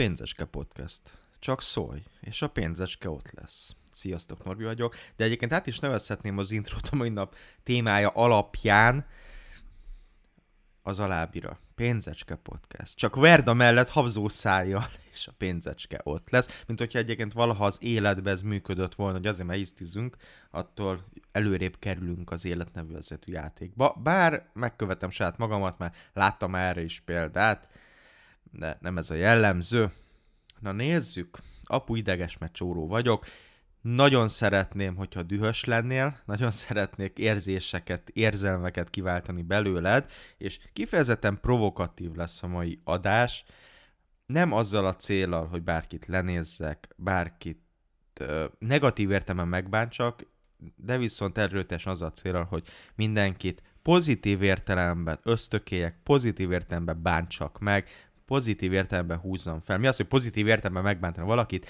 Pénzeske Podcast. Csak szólj, és a pénzeske ott lesz. Sziasztok, Norbi vagyok. De egyébként át is nevezhetném az intrót a mai nap témája alapján az alábira. Pénzecske podcast. Csak Verda mellett habzó szájjal, és a pénzecske ott lesz. Mint hogyha egyébként valaha az életben ez működött volna, hogy azért, mert isztizünk, attól előrébb kerülünk az életnevezetű játékba. Bár megkövetem saját magamat, mert láttam erre is példát, de nem ez a jellemző. Na nézzük. Apu ideges, mert csóró vagyok. Nagyon szeretném, hogyha dühös lennél, nagyon szeretnék érzéseket, érzelmeket kiváltani belőled, és kifejezetten provokatív lesz a mai adás. Nem azzal a célral, hogy bárkit lenézzek, bárkit ö, negatív értelemben megbántsak, de viszont erőteljesen az a célral, hogy mindenkit pozitív értelemben ösztökélyek, pozitív értelemben bántsak meg, pozitív értelemben húzzam fel. Mi az, hogy pozitív értelemben megbántani valakit?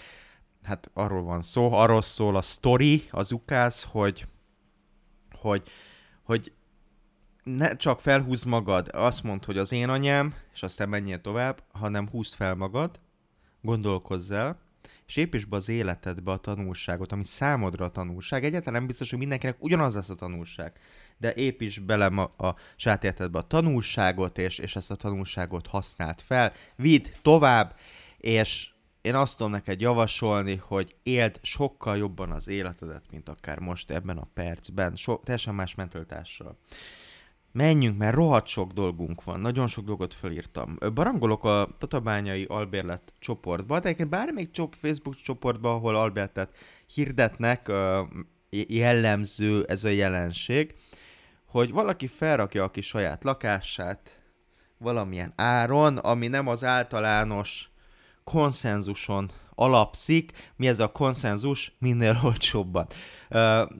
Hát arról van szó, arról szól a story, az ukáz, hogy, hogy, hogy ne csak felhúz magad, azt mondd, hogy az én anyám, és aztán menjél tovább, hanem húzd fel magad, gondolkozz el, és építs be az életedbe a tanulságot, ami számodra a tanulság. Egyáltalán nem biztos, hogy mindenkinek ugyanaz lesz a tanulság de építs bele ma a saját életedbe a tanulságot, és, és ezt a tanulságot használt fel, vidd tovább, és én azt tudom neked javasolni, hogy éld sokkal jobban az életedet, mint akár most ebben a percben, so, teljesen más mentalitással. Menjünk, mert rohadt sok dolgunk van, nagyon sok dolgot felírtam. Barangolok a Tatabányai Albérlet csoportba, de egyébként bármelyik csop, Facebook csoportba, ahol Albertet hirdetnek, jellemző ez a jelenség hogy valaki felrakja a kis saját lakását valamilyen áron, ami nem az általános konszenzuson alapszik. Mi ez a konszenzus? Minél olcsóbban.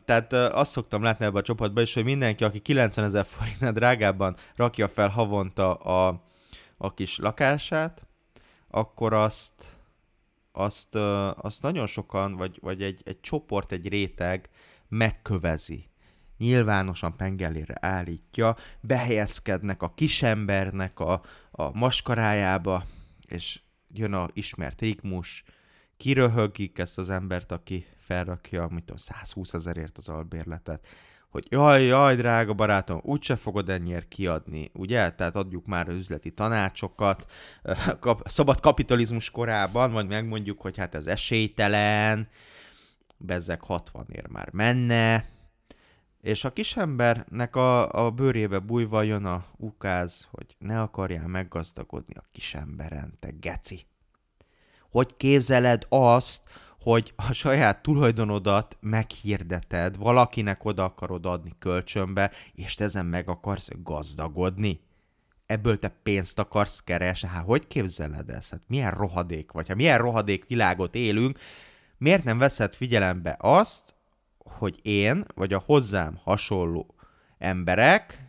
Tehát uh, azt szoktam látni ebben a csoportban is, hogy mindenki, aki 90 ezer forintnál drágábban rakja fel havonta a, a kis lakását, akkor azt, azt, azt nagyon sokan, vagy, vagy egy, egy csoport, egy réteg megkövezi nyilvánosan pengelére állítja, behelyezkednek a kisembernek a, a maskarájába, és jön a ismert rigmus, kiröhögik ezt az embert, aki felrakja, mit tudom, 120 ezerért az albérletet, hogy jaj, jaj, drága barátom, úgyse fogod ennyiért kiadni, ugye? Tehát adjuk már az üzleti tanácsokat, kap, szabad kapitalizmus korában, vagy megmondjuk, hogy hát ez esélytelen, bezzek 60 ér már menne, és a kisembernek a, a bőrébe bújva jön a ukáz, hogy ne akarjál meggazdagodni a kisemberen, te geci. Hogy képzeled azt, hogy a saját tulajdonodat meghirdeted, valakinek oda akarod adni kölcsönbe, és te ezen meg akarsz gazdagodni? Ebből te pénzt akarsz keresni? Hát hogy képzeled ezt? Hát milyen rohadék vagy? Ha milyen rohadék világot élünk, miért nem veszed figyelembe azt, hogy én, vagy a hozzám hasonló emberek,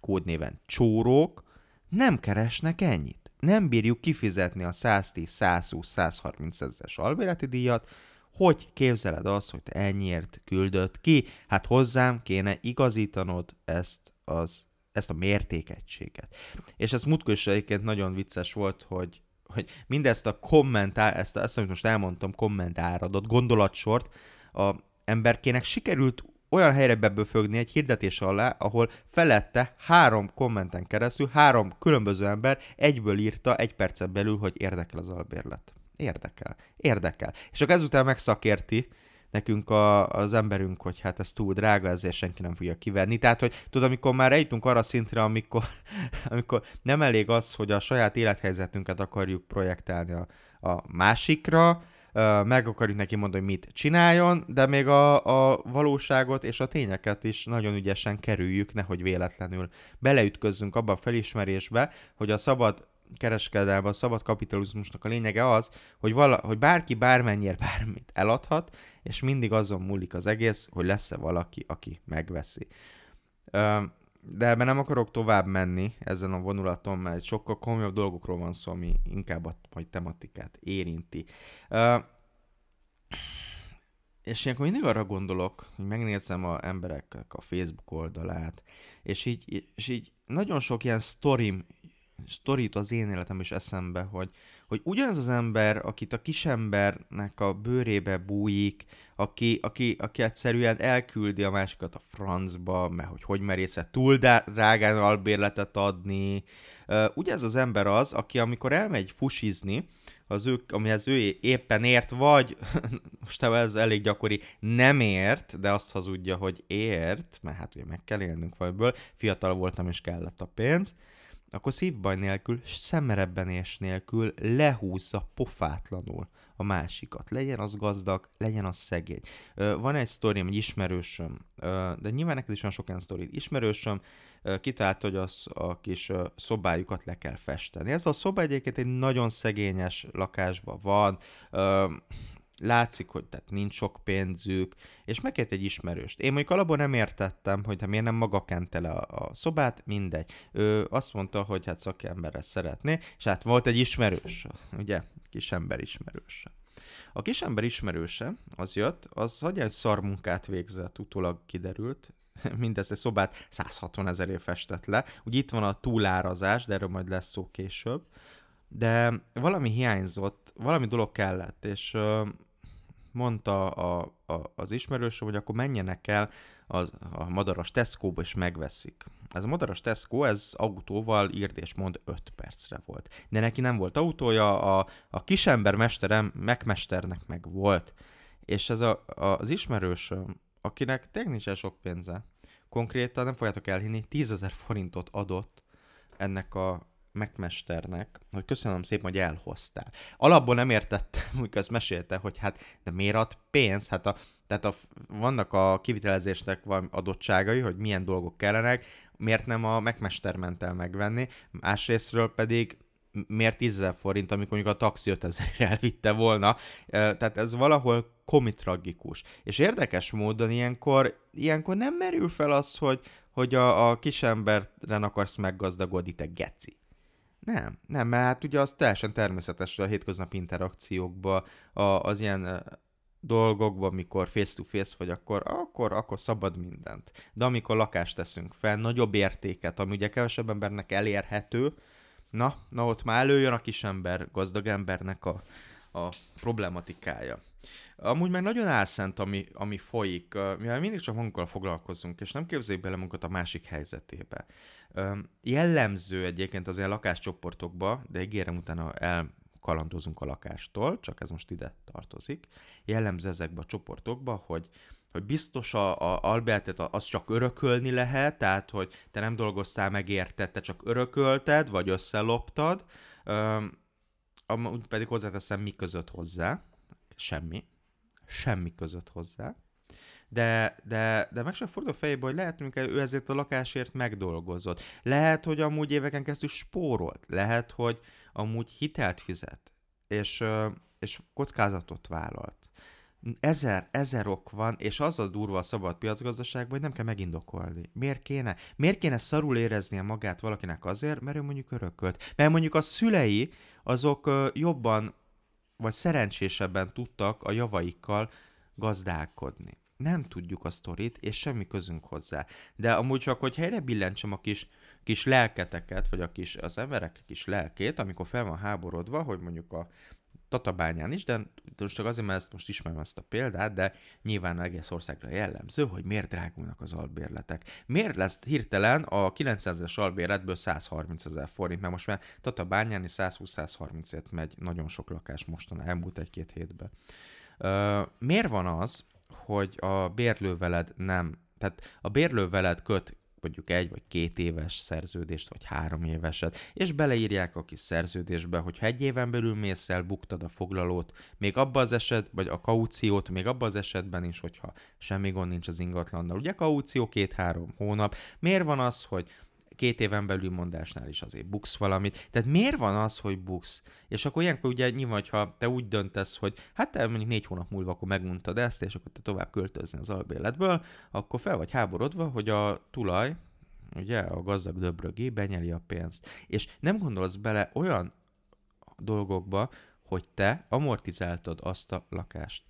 kódnéven csórók, nem keresnek ennyit. Nem bírjuk kifizetni a 110, 120, 130 ezeres albérleti díjat, hogy képzeled azt, hogy te ennyiért küldött ki? Hát hozzám kéne igazítanod ezt, az, ezt a mértékegységet. És ez múltkor is egyébként nagyon vicces volt, hogy, hogy mindezt a kommentár, ezt, ezt, amit most elmondtam, kommentáradott gondolatsort a emberkének sikerült olyan helyre beböfögni egy hirdetés alá, ahol felette három kommenten keresztül három különböző ember egyből írta egy percen belül, hogy érdekel az albérlet. Érdekel. Érdekel. És akkor ezután megszakérti nekünk a, az emberünk, hogy hát ez túl drága, ezért senki nem fogja kivenni. Tehát, hogy tudod, amikor már eljutunk arra szintre, amikor, amikor nem elég az, hogy a saját élethelyzetünket akarjuk projektálni a, a másikra, meg akarjuk neki mondani, hogy mit csináljon, de még a, a valóságot és a tényeket is nagyon ügyesen kerüljük, nehogy véletlenül beleütközzünk abba a felismerésbe, hogy a szabad kereskedelme, a szabad kapitalizmusnak a lényege az, hogy, vala, hogy bárki bármennyire bármit eladhat, és mindig azon múlik az egész, hogy lesz-e valaki, aki megveszi. De ebben nem akarok tovább menni ezen a vonulaton, mert sokkal komolyabb dolgokról van szó, ami inkább a majd tematikát érinti. Uh, és ilyenkor mindig arra gondolok, hogy megnézem a embereknek a Facebook oldalát, és így, és így nagyon sok ilyen sztorim sztorit az én életem is eszembe, hogy, hogy ugyanaz az ember, akit a kisembernek a bőrébe bújik, aki, aki, aki egyszerűen elküldi a másikat a francba, mert hogy hogy merésze túl drágán albérletet adni. Ugye ez az ember az, aki amikor elmegy fusizni, az ő, amihez ő éppen ért, vagy most ez elég gyakori, nem ért, de azt hazudja, hogy ért, mert hát ugye meg kell élnünk valamiből, fiatal voltam és kellett a pénz, akkor szívbaj nélkül, szemrebbenés nélkül lehúzza pofátlanul a másikat. Legyen az gazdag, legyen az szegény. Van egy sztorim, egy ismerősöm, de nyilván neked is van sok ilyen sztori. Ismerősöm kitalált, hogy az a kis szobájukat le kell festeni. Ez a szoba egyébként egy nagyon szegényes lakásban van, látszik, hogy tehát nincs sok pénzük, és megkért egy ismerőst. Én mondjuk alapból nem értettem, hogy hát miért nem maga kente le a, a szobát, mindegy. Ő azt mondta, hogy hát szakemberre szeretné, és hát volt egy ismerős, ugye, kisember ismerőse. A kisember ismerőse, az jött, az hogy egy szarmunkát végzett, utólag kiderült, mindezt egy szobát 160 ezerért festett le. Ugye itt van a túlárazás, de erről majd lesz szó később. De valami hiányzott, valami dolog kellett, és mondta a, a, az ismerősöm, hogy akkor menjenek el az, a madaras Tesco-ba, és megveszik. Ez a madaras Tesco, ez autóval írd és mond 5 percre volt. De neki nem volt autója, a, a kisember mesterem, megmesternek meg volt. És ez a, a, az ismerősöm, akinek technikusan sok pénze, konkrétan nem fogjátok elhinni, 10 ezer forintot adott ennek a megmesternek, hogy köszönöm szépen, hogy elhoztál. Alapból nem értettem, amikor ezt mesélte, hogy hát de miért ad pénzt? Hát a, tehát a, vannak a kivitelezésnek van adottságai, hogy milyen dolgok kellenek, miért nem a megmester ment el megvenni, másrésztről pedig miért 10 forint, amikor mondjuk a taxi 5000 elvitte volna. Tehát ez valahol komitragikus. És érdekes módon ilyenkor, ilyenkor nem merül fel az, hogy, hogy a, a kisemberen akarsz meggazdagodni, te geci. Nem, nem, mert hát ugye az teljesen természetes a hétköznapi interakciókban, a, az ilyen dolgokban, amikor face-to-face vagy, akkor, akkor, akkor szabad mindent. De amikor lakást teszünk fel, nagyobb értéket, ami ugye kevesebb embernek elérhető, na, na ott már előjön a kisember, gazdag embernek a, a problematikája. Amúgy már nagyon álszent, ami, ami folyik, mivel mindig csak magunkkal foglalkozunk, és nem képzeljük bele magunkat a másik helyzetébe. Jellemző egyébként az ilyen lakáscsoportokba, de ígérem utána elkalandozunk a lakástól, csak ez most ide tartozik. Jellemző ezekbe a csoportokba, hogy hogy biztos a, a albérletet az csak örökölni lehet, tehát hogy te nem dolgoztál meg érted, te csak örökölted, vagy összeloptad, úgy pedig hozzáteszem mi között hozzá, semmi, semmi között hozzá, de, de, de meg sem fordul a fejébe, hogy lehet, hogy ő ezért a lakásért megdolgozott. Lehet, hogy amúgy éveken keresztül spórolt. Lehet, hogy amúgy hitelt fizet, és, és kockázatot vállalt. Ezer, ezer ok van, és az az durva a szabad piacgazdaságban, hogy nem kell megindokolni. Miért kéne? Miért kéne szarul éreznie magát valakinek azért, mert ő mondjuk örökölt? Mert mondjuk a szülei azok jobban vagy szerencsésebben tudtak a javaikkal gazdálkodni nem tudjuk a sztorit, és semmi közünk hozzá. De amúgy csak, hogy helyre billentsem a kis, kis lelketeket, vagy a kis, az emberek kis lelkét, amikor fel van háborodva, hogy mondjuk a Tatabányán is, de most csak azért, mert ezt most ismerem ezt a példát, de nyilván egész országra jellemző, hogy miért drágulnak az albérletek. Miért lesz hirtelen a 900-es albérletből 130 ezer forint, mert most már Tatabányán is 120-130 megy nagyon sok lakás mostan elmúlt egy-két hétben. Uh, miért van az, hogy a bérlőveled nem, tehát a bérlőveled köt mondjuk egy vagy két éves szerződést, vagy három éveset, és beleírják a kis szerződésbe, hogy ha egy éven belül mész el, buktad a foglalót, még abban az eset, vagy a kauciót, még abban az esetben is, hogyha semmi gond nincs az ingatlannal. Ugye kaució két-három hónap. Miért van az, hogy két éven belül mondásnál is azért buksz valamit. Tehát miért van az, hogy buksz? És akkor ilyenkor ugye nyilván, ha te úgy döntesz, hogy hát te mondjuk négy hónap múlva akkor megmondtad ezt, és akkor te tovább költözni az albérletből, akkor fel vagy háborodva, hogy a tulaj, ugye, a gazdag döbrögé benyeli a pénzt. És nem gondolsz bele olyan dolgokba, hogy te amortizáltad azt a lakást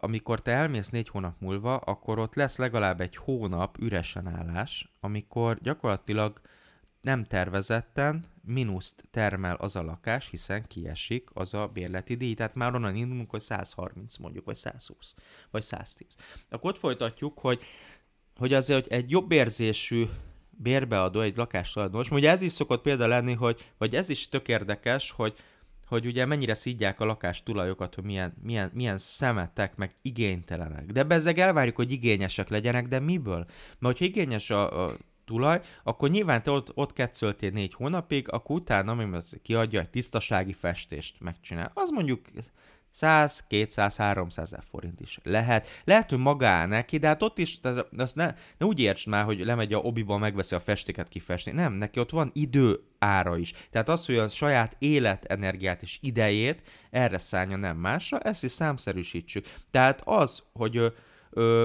amikor te elmész négy hónap múlva, akkor ott lesz legalább egy hónap üresen állás, amikor gyakorlatilag nem tervezetten mínuszt termel az a lakás, hiszen kiesik az a bérleti díj. Tehát már onnan indulunk, hogy 130 mondjuk, vagy 120, vagy 110. Akkor ott folytatjuk, hogy, hogy azért hogy egy jobb érzésű bérbeadó, egy lakástulajdonos, ugye ez is szokott példa lenni, hogy, vagy ez is tök érdekes, hogy, hogy ugye mennyire szidják a lakástulajokat, hogy milyen, milyen, milyen szemetek, meg igénytelenek. De bezzeg elvárjuk, hogy igényesek legyenek, de miből? Mert hogyha igényes a, a tulaj, akkor nyilván te ott, ott ketszöltél négy hónapig, akkor utána, amikor kiadja egy tisztasági festést megcsinál, az mondjuk 100, 200, 300 ezer forint is lehet. Lehet, hogy maga neki, de hát ott is, tehát azt ne, ne úgy értsd már, hogy lemegy a obiba, megveszi a festéket kifestni. Nem, neki ott van idő ára is. Tehát az, hogy a saját életenergiát és idejét erre szállja, nem másra, ezt is számszerűsítsük. Tehát az, hogy ö, ö,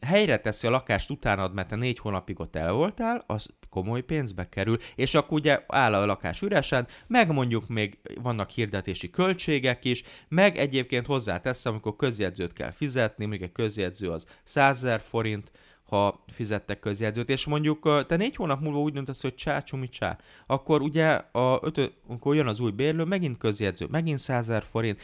helyre teszi a lakást utánad, mert te négy hónapig ott el voltál, az komoly pénzbe kerül, és akkor ugye áll a lakás üresen, meg mondjuk még vannak hirdetési költségek is, meg egyébként hozzáteszem, amikor közjegyzőt kell fizetni, még egy közjegyző az 100 000 forint, ha fizettek közjegyzőt, és mondjuk te négy hónap múlva úgy döntesz, hogy csá, csumi, csá, akkor ugye a ötö, akkor jön az új bérlő, megint közjegyző, megint 100 000 forint,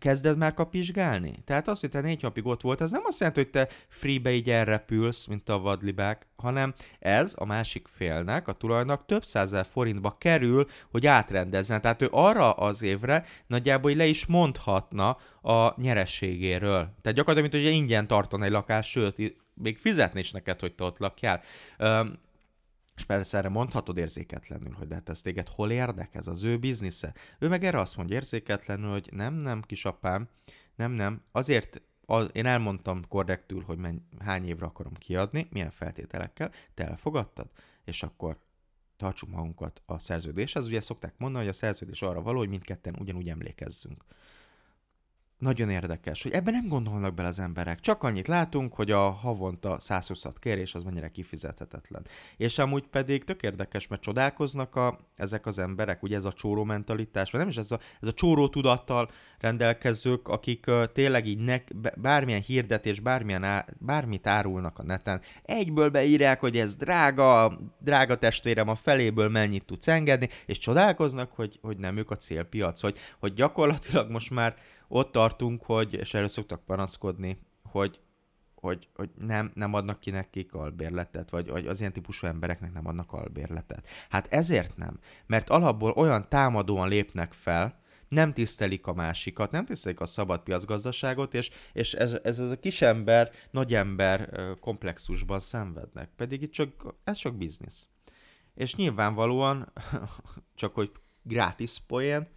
kezded már kapizsgálni? Tehát az, hogy te négy napig ott volt, az nem azt jelenti, hogy te freebe így elrepülsz, mint a vadlibák, hanem ez a másik félnek, a tulajnak több százer forintba kerül, hogy átrendezzen. Tehát ő arra az évre nagyjából le is mondhatna a nyerességéről. Tehát gyakorlatilag, mint hogy ingyen tartana egy lakás, sőt, még fizetni is neked, hogy te ott lakjál. És persze erre mondhatod érzéketlenül, hogy de hát ez téged hol érdek, az ő biznisze. Ő meg erre azt mondja érzéketlenül, hogy nem, nem, kisapám, nem, nem, azért az, én elmondtam korrektül, hogy menny, hány évre akarom kiadni, milyen feltételekkel, te elfogadtad, és akkor tartsuk magunkat a szerződéshez. Ugye szokták mondani, hogy a szerződés arra való, hogy mindketten ugyanúgy emlékezzünk nagyon érdekes, hogy ebben nem gondolnak bele az emberek. Csak annyit látunk, hogy a havonta 120 kérés az mennyire kifizethetetlen. És amúgy pedig tök érdekes, mert csodálkoznak a, ezek az emberek, ugye ez a csóró mentalitás, vagy nem is ez a, ez a csóró tudattal rendelkezők, akik uh, tényleg így ne, bármilyen hirdetés, bármilyen á, bármit árulnak a neten, egyből beírják, hogy ez drága, drága testvérem, a feléből mennyit tudsz engedni, és csodálkoznak, hogy, hogy nem ők a célpiac, hogy, hogy gyakorlatilag most már ott tartunk, hogy, és erről szoktak panaszkodni, hogy, hogy, hogy nem, nem adnak ki nekik albérletet, vagy, vagy az ilyen típusú embereknek nem adnak albérletet. Hát ezért nem, mert alapból olyan támadóan lépnek fel, nem tisztelik a másikat, nem tisztelik a szabad piacgazdaságot, és, és ez, ez, ez a kisember, nagyember komplexusban szenvednek. Pedig itt csak, ez csak biznisz. És nyilvánvalóan, csak hogy gratis poén,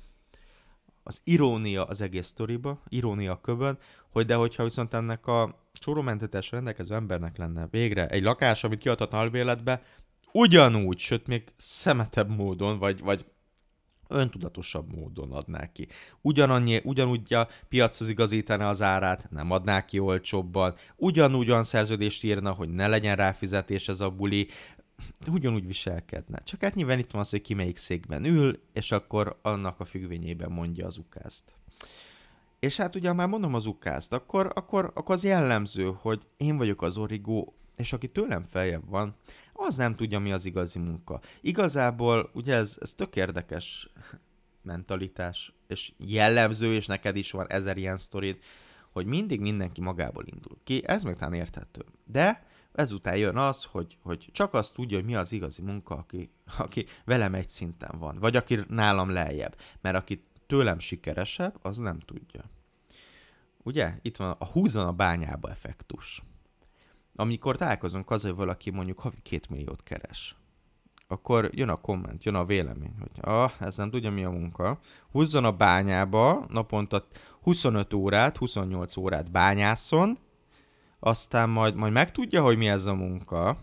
az irónia az egész sztoriba, irónia köbön, hogy de hogyha viszont ennek a csórómentetás rendelkező embernek lenne végre egy lakás, amit kiadhatna albérletbe, ugyanúgy, sőt még szemetebb módon, vagy, vagy öntudatosabb módon adná ki. Ugyanannyi, ugyanúgy a piachoz igazítaná az árát, nem adná ki olcsóbban, ugyanúgy olyan szerződést írna, hogy ne legyen ráfizetés ez a buli, ugyanúgy viselkedne. Csak hát nyilván itt van az, hogy ki melyik székben ül, és akkor annak a függvényében mondja az ukázt. És hát ugye, már mondom az ukázt, akkor, akkor, akkor az jellemző, hogy én vagyok az origó, és aki tőlem feljebb van, az nem tudja, mi az igazi munka. Igazából, ugye ez, ez tök érdekes mentalitás, és jellemző, és neked is van ezer ilyen sztorid, hogy mindig mindenki magából indul ki, ez meg talán érthető. De ezután jön az, hogy, hogy csak azt tudja, hogy mi az igazi munka, aki, aki velem egy szinten van, vagy aki nálam lejjebb. Mert aki tőlem sikeresebb, az nem tudja. Ugye? Itt van a húzon a bányába effektus. Amikor találkozunk az, hogy valaki mondjuk havi két milliót keres, akkor jön a komment, jön a vélemény, hogy ah, ez nem tudja mi a munka. Húzzon a bányába, naponta 25 órát, 28 órát bányászon, aztán majd, majd megtudja, hogy mi ez a munka,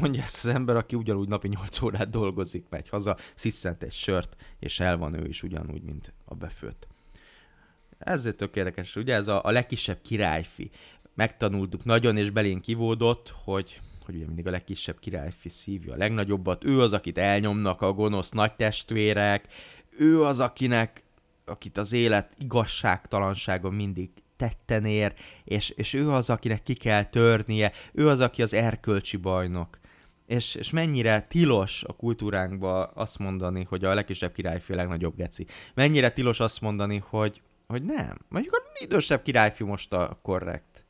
mondja ezt az ember, aki ugyanúgy napi 8 órát dolgozik, megy haza, sziszent egy sört, és el van ő is ugyanúgy, mint a befőtt. Ezért tök érdekes, ugye ez a, a legkisebb királyfi. Megtanultuk nagyon, és belén kivódott, hogy, hogy ugye mindig a legkisebb királyfi szívja a legnagyobbat. Ő az, akit elnyomnak a gonosz nagy testvérek, ő az, akinek akit az élet igazságtalansága mindig tetten ér, és, és ő az, akinek ki kell törnie, ő az, aki az erkölcsi bajnok. és, és mennyire tilos a kultúránkba azt mondani, hogy a legkisebb királyfő a legnagyobb geci. Mennyire tilos azt mondani, hogy, hogy nem. Mondjuk a idősebb királyfiú most a korrekt.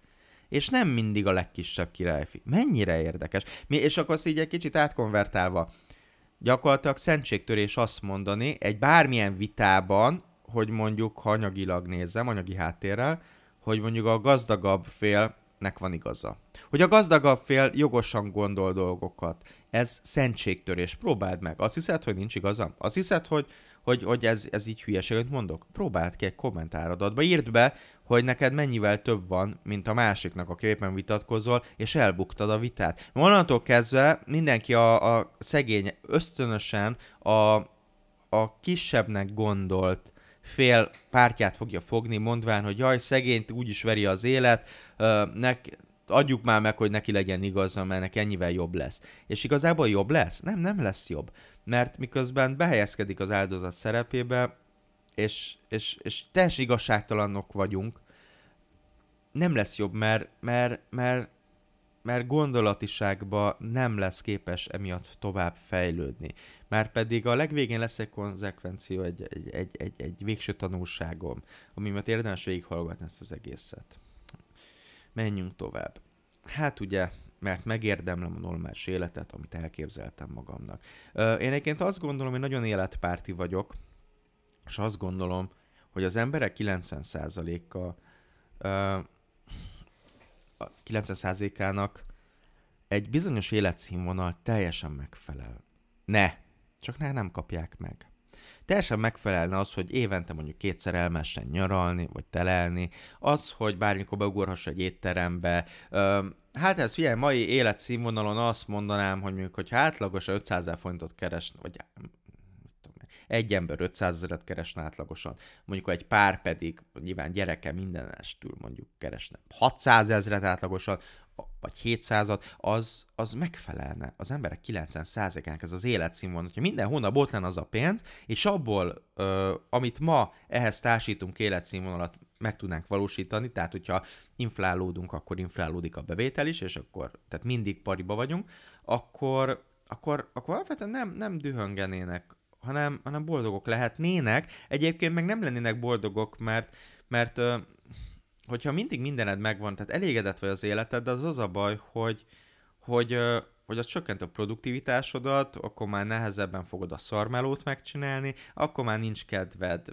És nem mindig a legkisebb királyfi. Mennyire érdekes. Mi, és akkor azt így egy kicsit átkonvertálva. Gyakorlatilag szentségtörés azt mondani egy bármilyen vitában, hogy mondjuk, ha anyagilag nézem, anyagi háttérrel, hogy mondjuk a gazdagabb félnek van igaza. Hogy a gazdagabb fél jogosan gondol dolgokat. Ez szentségtörés. Próbáld meg. Azt hiszed, hogy nincs igazam? Azt hiszed, hogy, hogy, hogy ez, ez így hülyeséget mondok? Próbáld ki egy kommentáradatba. Írd be, hogy neked mennyivel több van, mint a másiknak, aki éppen vitatkozol, és elbuktad a vitát. Onnantól kezdve mindenki a, a szegény ösztönösen a, a kisebbnek gondolt fél pártját fogja fogni, mondván, hogy jaj, szegényt úgyis veri az élet, nek, adjuk már meg, hogy neki legyen igaza, mert neki ennyivel jobb lesz. És igazából jobb lesz? Nem, nem lesz jobb. Mert miközben behelyezkedik az áldozat szerepébe, és, és, és teljes igazságtalanok vagyunk, nem lesz jobb, mert, mert, mert, mert gondolatiságba nem lesz képes emiatt tovább fejlődni. Már pedig a legvégén lesz egy konzekvenció, egy, egy, egy, egy, egy végső tanulságom, ami miatt érdemes végighallgatni ezt az egészet. Menjünk tovább. Hát ugye, mert megérdemlem a normális életet, amit elképzeltem magamnak. Én egyébként azt gondolom, hogy nagyon életpárti vagyok, és azt gondolom, hogy az emberek 90%-a 90%-ának egy bizonyos életszínvonal teljesen megfelel. Ne, csak ne, nem kapják meg. Teljesen megfelelne az, hogy évente mondjuk kétszer elmessen nyaralni, vagy telelni, az, hogy bármikor beugorhass egy étterembe. hát ez figyelj, mai életszínvonalon azt mondanám, hogy mondjuk, hogy átlagosan 500 ezer forintot keres, vagy egy ember 500 ezeret keresne átlagosan, mondjuk egy pár pedig, nyilván gyereke mindenestül mondjuk keresne 600 ezeret átlagosan, vagy 700-at, az, az megfelelne az emberek 90%-ának ez az életszínvonal. Hogyha minden hónap ott lenne az a pénz, és abból, ö, amit ma ehhez társítunk életszínvonalat, meg tudnánk valósítani, tehát hogyha inflálódunk, akkor inflálódik a bevétel is, és akkor, tehát mindig pariba vagyunk, akkor, akkor, akkor alapvetően nem, nem dühöngenének hanem, hanem boldogok lehetnének. Egyébként meg nem lennének boldogok, mert, mert hogyha mindig mindened megvan, tehát elégedett vagy az életed, de az az a baj, hogy, hogy, hogy az csökkent a produktivitásodat, akkor már nehezebben fogod a szarmelót megcsinálni, akkor már nincs kedved,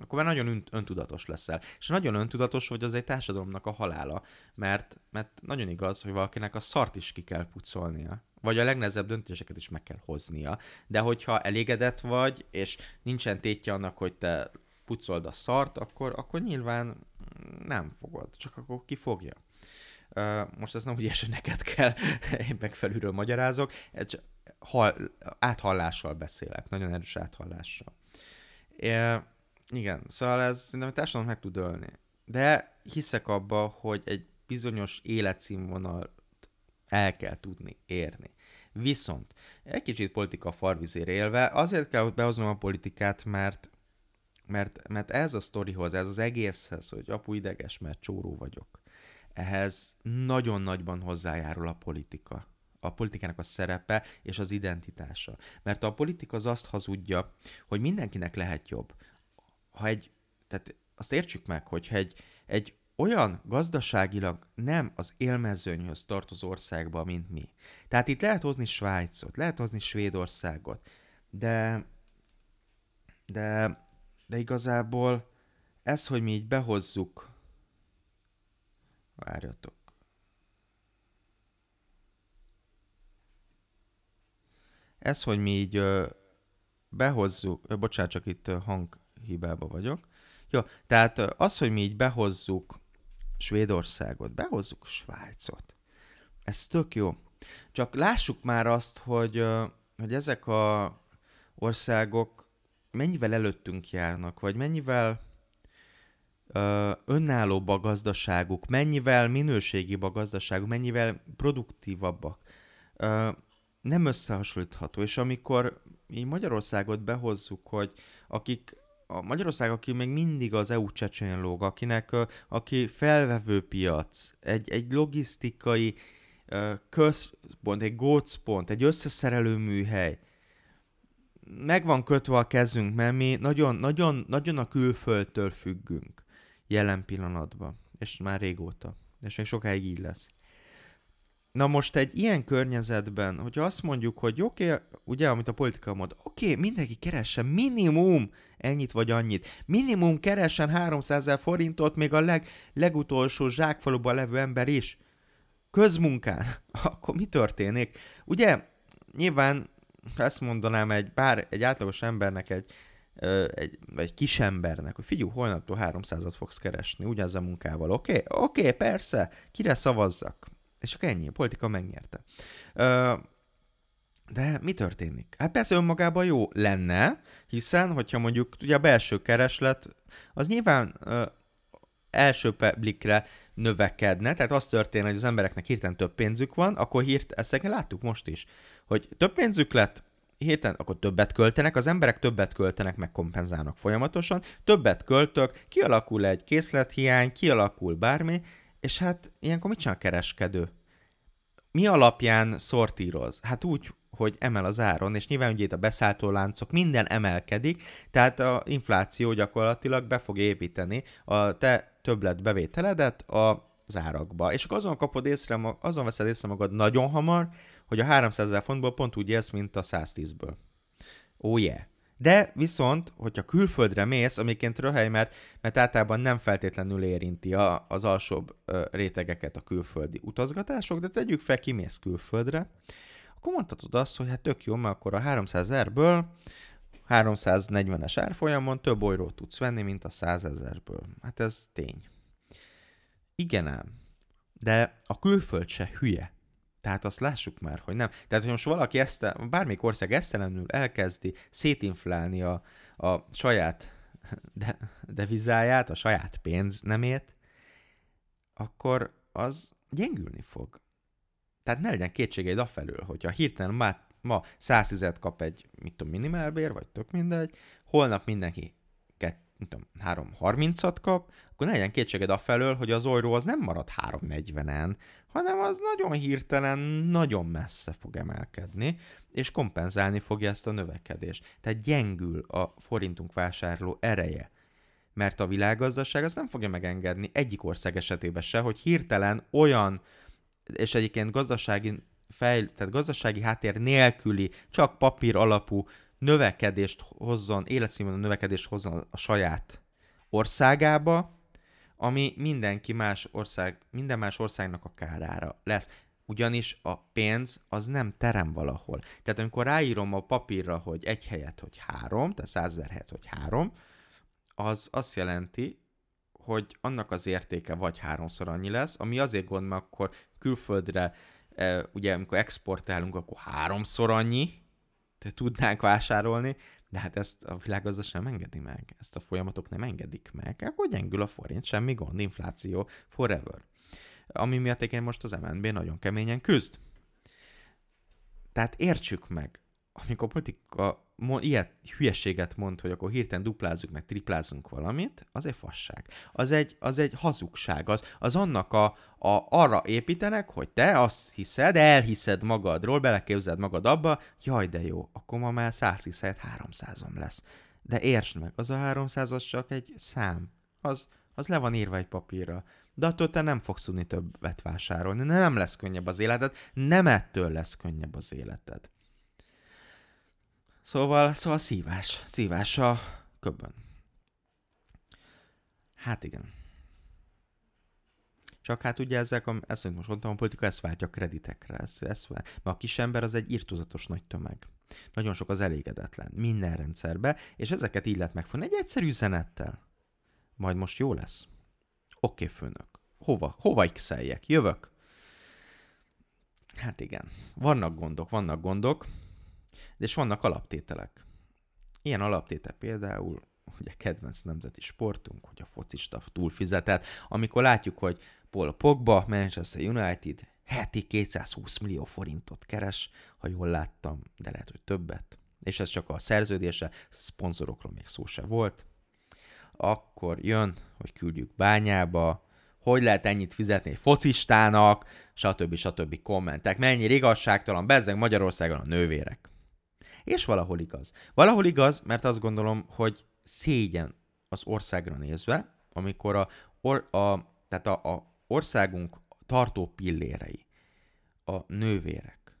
akkor már nagyon öntudatos leszel. És nagyon öntudatos vagy, az egy társadalomnak a halála, mert, mert nagyon igaz, hogy valakinek a szart is ki kell pucolnia vagy a legnehezebb döntéseket is meg kell hoznia. De hogyha elégedett vagy, és nincsen tétje annak, hogy te pucold a szart, akkor, akkor nyilván nem fogod, csak akkor ki fogja. most ez nem úgy hogy neked kell, én meg magyarázok, hall, áthallással beszélek, nagyon erős áthallással. É, igen, szóval ez szerintem a társadalom meg tud ölni. De hiszek abba, hogy egy bizonyos életszínvonal el kell tudni érni. Viszont egy kicsit politika farvizére élve, azért kell behoznom a politikát, mert, mert, mert ez a sztorihoz, ez az egészhez, hogy apu ideges, mert csóró vagyok, ehhez nagyon nagyban hozzájárul a politika. A politikának a szerepe és az identitása. Mert a politika az azt hazudja, hogy mindenkinek lehet jobb. Ha egy, tehát azt értsük meg, hogyha egy, egy olyan gazdaságilag nem az élmezőnyhöz tartozó országba, mint mi. Tehát itt lehet hozni Svájcot, lehet hozni Svédországot, de, de, de igazából ez, hogy mi így behozzuk, várjatok, ez, hogy mi így behozzuk, ö, bocsánat, csak itt ö, hanghibába vagyok. Jó, tehát az, hogy mi így behozzuk Svédországot, behozzuk Svájcot. Ez tök jó. Csak lássuk már azt, hogy, hogy ezek a országok mennyivel előttünk járnak, vagy mennyivel ö, önállóbb a gazdaságuk, mennyivel minőségibb a gazdaságuk, mennyivel produktívabbak. Nem összehasonlítható, és amikor mi Magyarországot behozzuk, hogy akik a Magyarország, aki még mindig az EU lóg, akinek, aki felvevő piac, egy, egy logisztikai központ, egy gócpont, egy összeszerelő műhely, meg van kötve a kezünk, mert mi nagyon, nagyon, nagyon a külföldtől függünk jelen pillanatban, és már régóta, és még sokáig így lesz. Na most egy ilyen környezetben, hogyha azt mondjuk, hogy oké, okay, ugye, amit a politika mond, oké, okay, mindenki keressen minimum ennyit vagy annyit, minimum keressen 300 ezer forintot, még a leg, legutolsó zsákfaluban levő ember is, közmunkán, akkor mi történik? Ugye, nyilván ezt mondanám egy, bár egy átlagos embernek, egy, egy, egy kis embernek, hogy figyelj, holnaptól 300-at fogsz keresni, ugyanaz a munkával, oké? Okay? Oké, okay, persze, kire szavazzak? És csak ennyi, a politika megnyerte. De mi történik? Hát persze önmagában jó lenne, hiszen, hogyha mondjuk ugye a belső kereslet, az nyilván ö, első blikre növekedne, tehát az történne, hogy az embereknek hirtelen több pénzük van, akkor hírt, ezt láttuk most is, hogy több pénzük lett, héten akkor többet költenek, az emberek többet költenek, meg kompenzálnak folyamatosan, többet költök, kialakul egy készlethiány, kialakul bármi, és hát ilyenkor mit csinál a kereskedő? Mi alapján szortíroz? Hát úgy, hogy emel az áron, és nyilván ugye itt a beszálltó láncok, minden emelkedik, tehát a infláció gyakorlatilag be fog építeni a te többlet bevételedet a zárakba. És akkor azon kapod észre, azon veszed észre magad nagyon hamar, hogy a 300 ezer fontból pont úgy élsz, mint a 110-ből. Oh yeah. De viszont, hogyha külföldre mész, amiként röhely, mert, mert általában nem feltétlenül érinti a, az alsóbb rétegeket a külföldi utazgatások, de tegyük fel, kimész külföldre, akkor mondhatod azt, hogy hát tök jó, mert akkor a 300 ezerből 340-es árfolyamon több olyról tudsz venni, mint a 100 ezerből. Hát ez tény. Igen ám. De a külföld se hülye. Tehát azt lássuk már, hogy nem. Tehát, hogy most valaki ezt, bármelyik ország esztelenül elkezdi szétinflálni a, a saját de, devizáját, a saját pénznemét, akkor az gyengülni fog. Tehát ne legyen kétségeid afelől, hogyha hirtelen ma, ma 110 kap egy, mit tudom, minimálbér, vagy tök mindegy, holnap mindenki nem tudom, 3.30-at kap, akkor ne legyen kétséged afelől, hogy az orró az nem marad 3.40-en, hanem az nagyon hirtelen, nagyon messze fog emelkedni, és kompenzálni fogja ezt a növekedést. Tehát gyengül a forintunk vásárló ereje mert a világgazdaság azt nem fogja megengedni egyik ország esetében se, hogy hirtelen olyan, és egyébként gazdasági fejl, tehát gazdasági háttér nélküli, csak papír alapú növekedést hozzon, életszínvonal növekedést hozzon a saját országába, ami mindenki más ország, minden más országnak a kárára lesz. Ugyanis a pénz az nem terem valahol. Tehát amikor ráírom a papírra, hogy egy helyet, hogy három, tehát százezer helyet, hogy három, az azt jelenti, hogy annak az értéke vagy háromszor annyi lesz, ami azért gond, mert akkor külföldre, e, ugye amikor exportálunk, akkor háromszor annyi, tudnánk vásárolni, de hát ezt a világgazdaság nem engedi meg, ezt a folyamatok nem engedik meg, akkor gyengül a forint, semmi gond, infláció, forever. Ami miatt én most az MNB nagyon keményen küzd. Tehát értsük meg, amikor politika ilyet hülyeséget mond, hogy akkor hirtelen duplázzuk, meg triplázunk valamit, az egy fasság. Az egy, az egy hazugság. Az, az annak a, a, arra építenek, hogy te azt hiszed, elhiszed magadról, beleképzeld magad abba, jaj de jó, akkor ma már 100 hiszed, 300 lesz. De értsd meg, az a 300 az csak egy szám. Az, az le van írva egy papírra. De attól te nem fogsz tudni többet vásárolni, nem lesz könnyebb az életed, nem ettől lesz könnyebb az életed. Szóval, szóval szívás. Szívás a köbben. Hát igen. Csak hát ugye ezek, a, ezt, amit most mondtam, a politika ezt váltja a kreditekre. Ezt, ezt vált. Mert a kis ember az egy irtózatos nagy tömeg. Nagyon sok az elégedetlen. Minden rendszerbe. És ezeket így lehet megfogni egy egyszerű üzenettel. Majd most jó lesz. Oké, okay, főnök. Hova? Hova x Jövök. Hát igen. Vannak gondok, vannak gondok és vannak alaptételek. Ilyen alaptétel például, hogy a kedvenc nemzeti sportunk, hogy a focista túlfizetett, amikor látjuk, hogy Paul Pogba, Manchester United heti 220 millió forintot keres, ha jól láttam, de lehet, hogy többet. És ez csak a szerződése, szponzorokról még szó se volt. Akkor jön, hogy küldjük bányába, hogy lehet ennyit fizetni egy focistának, stb. stb. kommentek. Mennyire igazságtalan, bezzeg Magyarországon a nővérek. És valahol igaz. Valahol igaz, mert azt gondolom, hogy szégyen az országra nézve, amikor a, or, a, tehát a, a országunk tartó pillérei, a nővérek.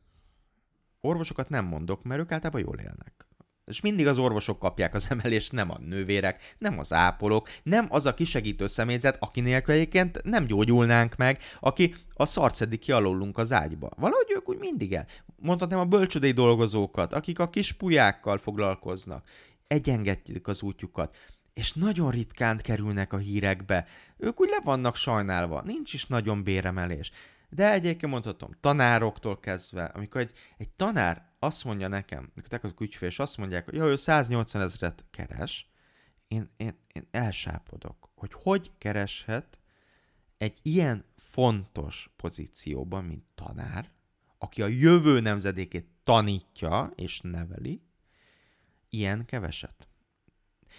Orvosokat nem mondok, mert ők általában jól élnek. És mindig az orvosok kapják az emelést, nem a nővérek, nem az ápolók, nem az a kisegítő személyzet, aki nélkül egyébként nem gyógyulnánk meg, aki a szart szedik ki alólunk az ágyba. Valahogy ők úgy mindig el. Mondhatnám a bölcsödei dolgozókat, akik a kis pulyákkal foglalkoznak. Egyengedjük az útjukat és nagyon ritkán kerülnek a hírekbe. Ők úgy le vannak sajnálva, nincs is nagyon béremelés. De egyébként mondhatom, tanároktól kezdve, amikor egy, egy tanár azt mondja nekem, amikor az ügyfél, és azt mondják, hogy jó, ő 180 ezeret keres, én, én, én elsápodok, hogy hogy kereshet egy ilyen fontos pozícióban, mint tanár, aki a jövő nemzedékét tanítja és neveli, ilyen keveset.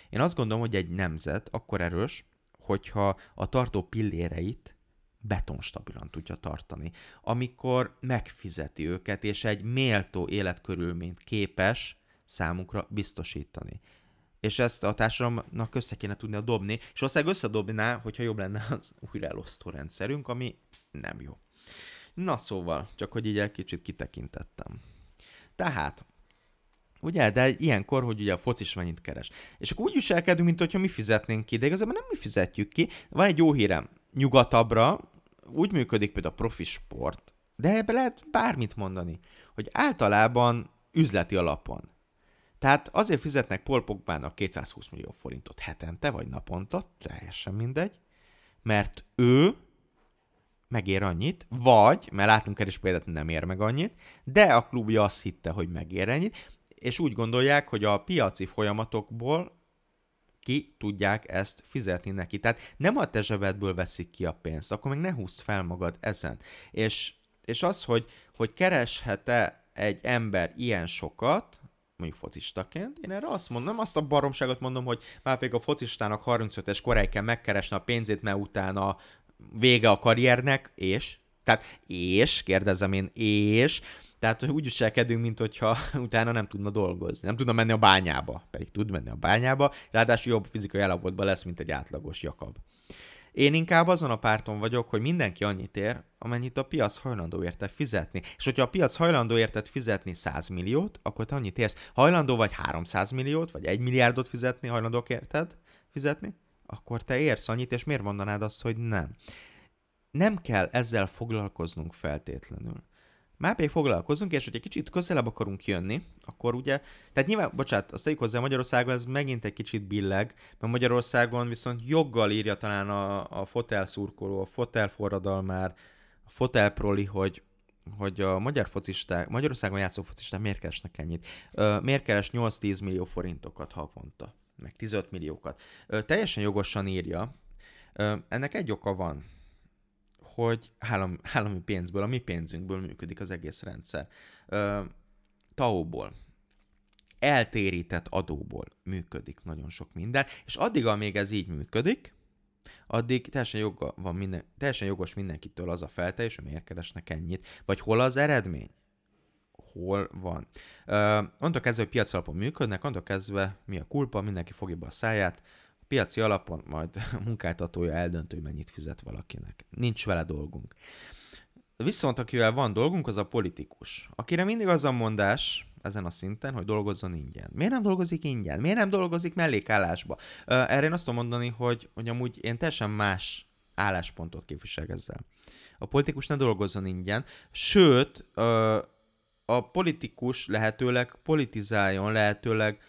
Én azt gondolom, hogy egy nemzet akkor erős, hogyha a tartó pilléreit betonstabilan tudja tartani. Amikor megfizeti őket, és egy méltó életkörülményt képes számukra biztosítani. És ezt a társadalomnak össze kéne tudnia dobni, és valószínűleg összedobná, hogyha jobb lenne az újraelosztó rendszerünk, ami nem jó. Na szóval, csak hogy így egy kicsit kitekintettem. Tehát, Ugye, de ilyenkor, hogy ugye a focis mennyit keres. És akkor úgy viselkedünk, mint hogyha mi fizetnénk ki, de igazából nem mi fizetjük ki. Van egy jó hírem, nyugatabbra úgy működik például a profi sport, de ebbe lehet bármit mondani, hogy általában üzleti alapon. Tehát azért fizetnek Paul Pogbának 220 millió forintot hetente vagy naponta, teljesen mindegy, mert ő megér annyit, vagy, mert látunk is példát, nem ér meg annyit, de a klubja azt hitte, hogy megér ennyit, és úgy gondolják, hogy a piaci folyamatokból ki tudják ezt fizetni neki. Tehát nem a te zsebedből veszik ki a pénzt, akkor meg ne húzd fel magad ezen. És, és az, hogy, hogy kereshet-e egy ember ilyen sokat, mondjuk focistaként, én erre azt mondom, azt a baromságot mondom, hogy már pedig a focistának 35-es koráig kell megkeresni a pénzét, mert utána vége a karriernek, és, tehát és, kérdezem én, és, tehát úgy viselkedünk, mint hogyha utána nem tudna dolgozni, nem tudna menni a bányába, pedig tud menni a bányába, ráadásul jobb fizikai állapotban lesz, mint egy átlagos Jakab. Én inkább azon a párton vagyok, hogy mindenki annyit ér, amennyit a piac hajlandó érte fizetni. És hogyha a piac hajlandó érted fizetni 100 milliót, akkor te annyit érsz. Hajlandó vagy 300 milliót, vagy 1 milliárdot fizetni, hajlandók érted fizetni, akkor te érsz annyit, és miért mondanád azt, hogy nem? Nem kell ezzel foglalkoznunk feltétlenül. Már pedig foglalkozunk, és hogy egy kicsit közelebb akarunk jönni, akkor ugye, tehát nyilván, bocsánat, azt tegyük hozzá, Magyarországon ez megint egy kicsit billeg, mert Magyarországon viszont joggal írja talán a, a fotel szurkoló, a fotel forradalmár, a fotel proli, hogy hogy a magyar focisták, Magyarországon játszó focisták miért keresnek ennyit? Miért keres 8-10 millió forintokat havonta? Meg 15 milliókat. Teljesen jogosan írja. Ennek egy oka van hogy állam, állami pénzből, a mi pénzünkből működik az egész rendszer. Ö, TAO-ból, eltérített adóból működik nagyon sok minden, és addig, amíg ez így működik, addig teljesen, joga van minden, teljesen jogos mindenkitől az a feltelés, hogy miért keresnek ennyit, vagy hol az eredmény, hol van. Uh, onnantól kezdve, hogy piac alapon működnek, onnantól kezdve mi a kulpa, mindenki fogja be a száját, piaci alapon majd a munkáltatója eldöntő, hogy mennyit fizet valakinek. Nincs vele dolgunk. Viszont akivel van dolgunk, az a politikus, akire mindig az a mondás ezen a szinten, hogy dolgozzon ingyen. Miért nem dolgozik ingyen? Miért nem dolgozik mellékállásba? Erre én azt tudom mondani, hogy, hogy amúgy én teljesen más álláspontot képviselek ezzel. A politikus ne dolgozzon ingyen, sőt, a politikus lehetőleg politizáljon, lehetőleg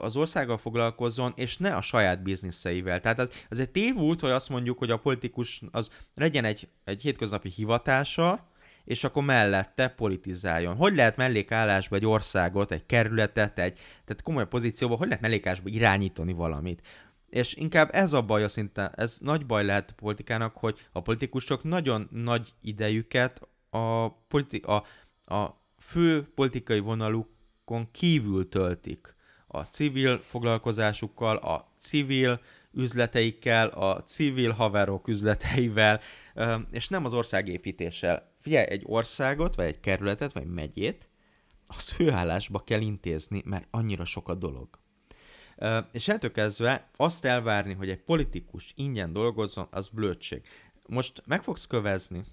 az országgal foglalkozzon, és ne a saját bizniszeivel. Tehát az, egy tévút, hogy azt mondjuk, hogy a politikus az legyen egy, egy hétköznapi hivatása, és akkor mellette politizáljon. Hogy lehet mellékállásba egy országot, egy kerületet, egy tehát komoly pozícióba, hogy lehet mellékállásba irányítani valamit? És inkább ez a baj, szinte, ez nagy baj lehet a politikának, hogy a politikusok nagyon nagy idejüket a, politi- a, a fő politikai vonalukon kívül töltik a civil foglalkozásukkal, a civil üzleteikkel, a civil haverok üzleteivel, és nem az országépítéssel. Figyelj, egy országot, vagy egy kerületet, vagy egy megyét, az főállásba kell intézni, mert annyira sok a dolog. És ettől kezdve azt elvárni, hogy egy politikus ingyen dolgozzon, az blödség. Most meg fogsz kövezni,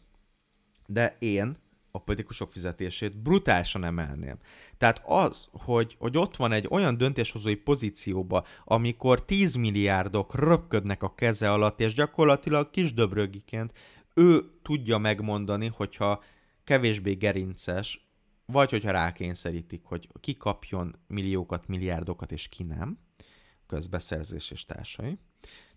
de én a politikusok fizetését brutálisan emelném. Tehát az, hogy, hogy ott van egy olyan döntéshozói pozícióba, amikor 10 milliárdok röpködnek a keze alatt, és gyakorlatilag kis döbrögiként ő tudja megmondani, hogyha kevésbé gerinces, vagy hogyha rákényszerítik, hogy ki kapjon milliókat, milliárdokat, és ki nem, közbeszerzés és társai.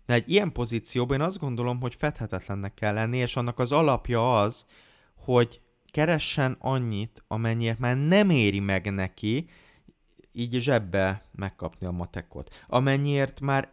De egy ilyen pozícióban én azt gondolom, hogy fedhetetlennek kell lenni, és annak az alapja az, hogy keressen annyit, amennyiért már nem éri meg neki így zsebbe megkapni a matekot. Amennyiért már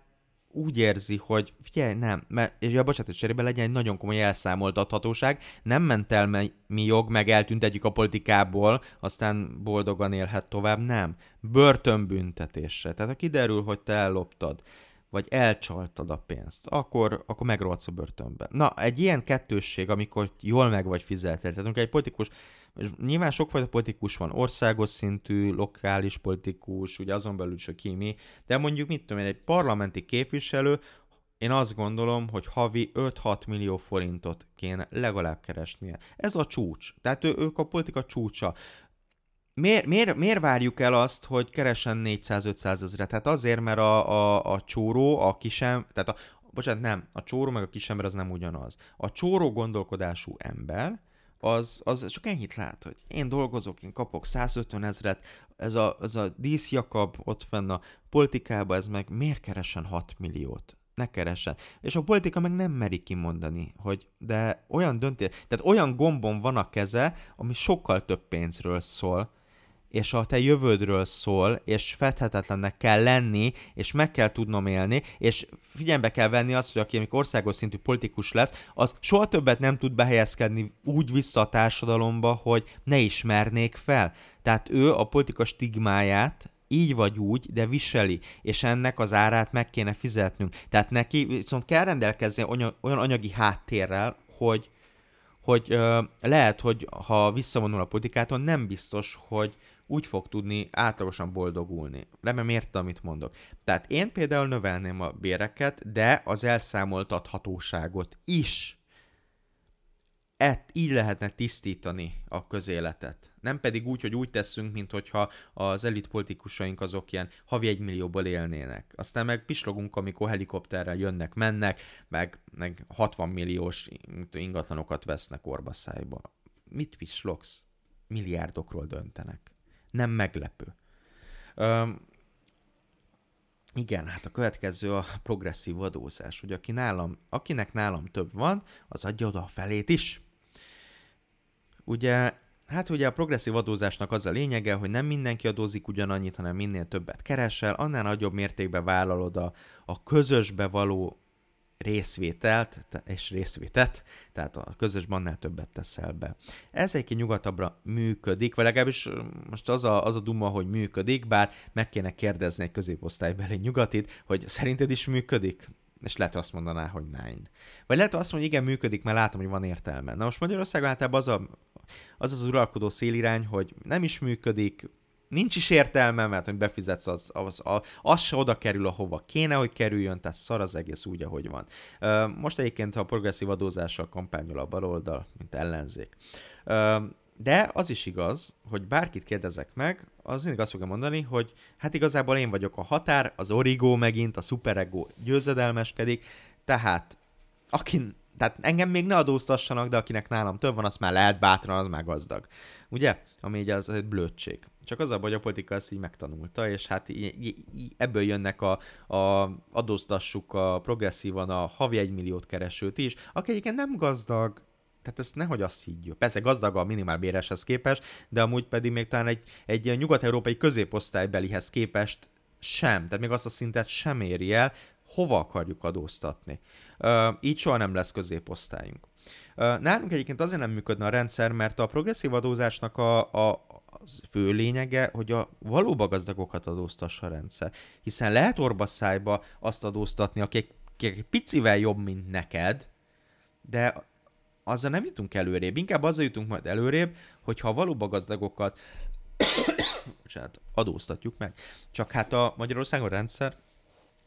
úgy érzi, hogy figyelj, nem, mert, és a bocsánat, cserébe legyen egy nagyon komoly elszámoltathatóság, nem ment el mi jog, meg egyik a politikából, aztán boldogan élhet tovább, nem. Börtönbüntetésre. Tehát ha kiderül, hogy te elloptad, vagy elcsaltad a pénzt, akkor, akkor megrohadsz a börtönbe. Na, egy ilyen kettősség, amikor jól meg vagy fizetve, tehát egy politikus, és nyilván sokfajta politikus van, országos szintű, lokális politikus, ugye azon belül is a kimi, de mondjuk mit tudom én, egy parlamenti képviselő, én azt gondolom, hogy havi 5-6 millió forintot kéne legalább keresnie. Ez a csúcs. Tehát ő, ők a politika csúcsa miért, miért, miért várjuk el azt, hogy keresen 400-500 ezeret? Tehát azért, mert a, a, a csóró, a kisem, tehát a, bocsánat, nem, a csóró meg a kisember az nem ugyanaz. A csóró gondolkodású ember, az, az csak ennyit lát, hogy én dolgozok, én kapok 150 ezeret, ez a, ez a díszjakab ott fenn a politikában, ez meg miért keresen 6 milliót? Ne keressen. És a politika meg nem meri kimondani, hogy de olyan döntés, tehát olyan gombon van a keze, ami sokkal több pénzről szól, és a te jövődről szól, és fedhetetlennek kell lenni, és meg kell tudnom élni, és figyelembe kell venni azt, hogy aki amikor országos szintű politikus lesz, az soha többet nem tud behelyezkedni úgy vissza a társadalomba, hogy ne ismernék fel. Tehát ő a politika stigmáját így vagy úgy, de viseli, és ennek az árát meg kéne fizetnünk. Tehát neki viszont kell rendelkezni olyan anyagi háttérrel, hogy, hogy ö, lehet, hogy ha visszavonul a politikától, nem biztos, hogy, úgy fog tudni átlagosan boldogulni. Remélem érte, amit mondok. Tehát én például növelném a béreket, de az elszámoltathatóságot is. Et, így lehetne tisztítani a közéletet. Nem pedig úgy, hogy úgy teszünk, mint hogyha az elit politikusaink azok ilyen havi egy millióból élnének. Aztán meg pislogunk, amikor helikopterrel jönnek, mennek, meg, meg 60 milliós ingatlanokat vesznek orbaszájba. Mit pislogsz? Milliárdokról döntenek nem meglepő. Üm, igen, hát a következő a progresszív adózás, hogy aki nálam, akinek nálam több van, az adja oda a felét is. Ugye, hát ugye a progresszív adózásnak az a lényege, hogy nem mindenki adózik ugyanannyit, hanem minél többet keresel, annál nagyobb mértékben vállalod a, a közösbe való részvételt és részvétet, tehát a közös bannál többet teszel be. Ez egy nyugatabbra működik, vagy legalábbis most az a, az a duma, hogy működik, bár meg kéne kérdezni egy középosztálybeli nyugatit, hogy szerinted is működik? És lehet azt mondaná, hogy nein. Vagy lehet azt hogy igen, működik, mert látom, hogy van értelme. Na most Magyarországon általában az a, az, az uralkodó szélirány, hogy nem is működik, nincs is értelme, mert hogy befizetsz, az, az, az, az se oda kerül, ahova kéne, hogy kerüljön, tehát szar az egész úgy, ahogy van. Most egyébként a progresszív adózással kampányol a baloldal, mint ellenzék. De az is igaz, hogy bárkit kérdezek meg, az mindig azt fogja mondani, hogy hát igazából én vagyok a határ, az origó megint, a superego győzedelmeskedik, tehát akin, tehát engem még ne adóztassanak, de akinek nálam több van, azt már lehet bátran, az már gazdag. Ugye? Ami így az egy blödség. Csak az a hogy a politika ezt így megtanulta, és hát ebből jönnek a, a adóztassuk a progresszívan a havi egy milliót keresőt is, aki egyébként nem gazdag, tehát ezt nehogy azt higgyük. Persze gazdag a minimálbéreshez képest, de amúgy pedig még talán egy, egy nyugat-európai középosztálybelihez képest sem, tehát még azt a szintet sem éri el, hova akarjuk adóztatni. Így soha nem lesz középosztályunk. Nálunk egyébként azért nem működne a rendszer, mert a progresszív adózásnak a, a, az fő lényege, hogy a valóban gazdagokat adóztassa a rendszer. Hiszen lehet orbaszájba azt adóztatni, aki egy akik picivel jobb, mint neked, de azzal nem jutunk előrébb. Inkább azzal jutunk majd előrébb, hogyha valóban gazdagokat bocsánat, adóztatjuk meg. Csak hát a Magyarországon rendszer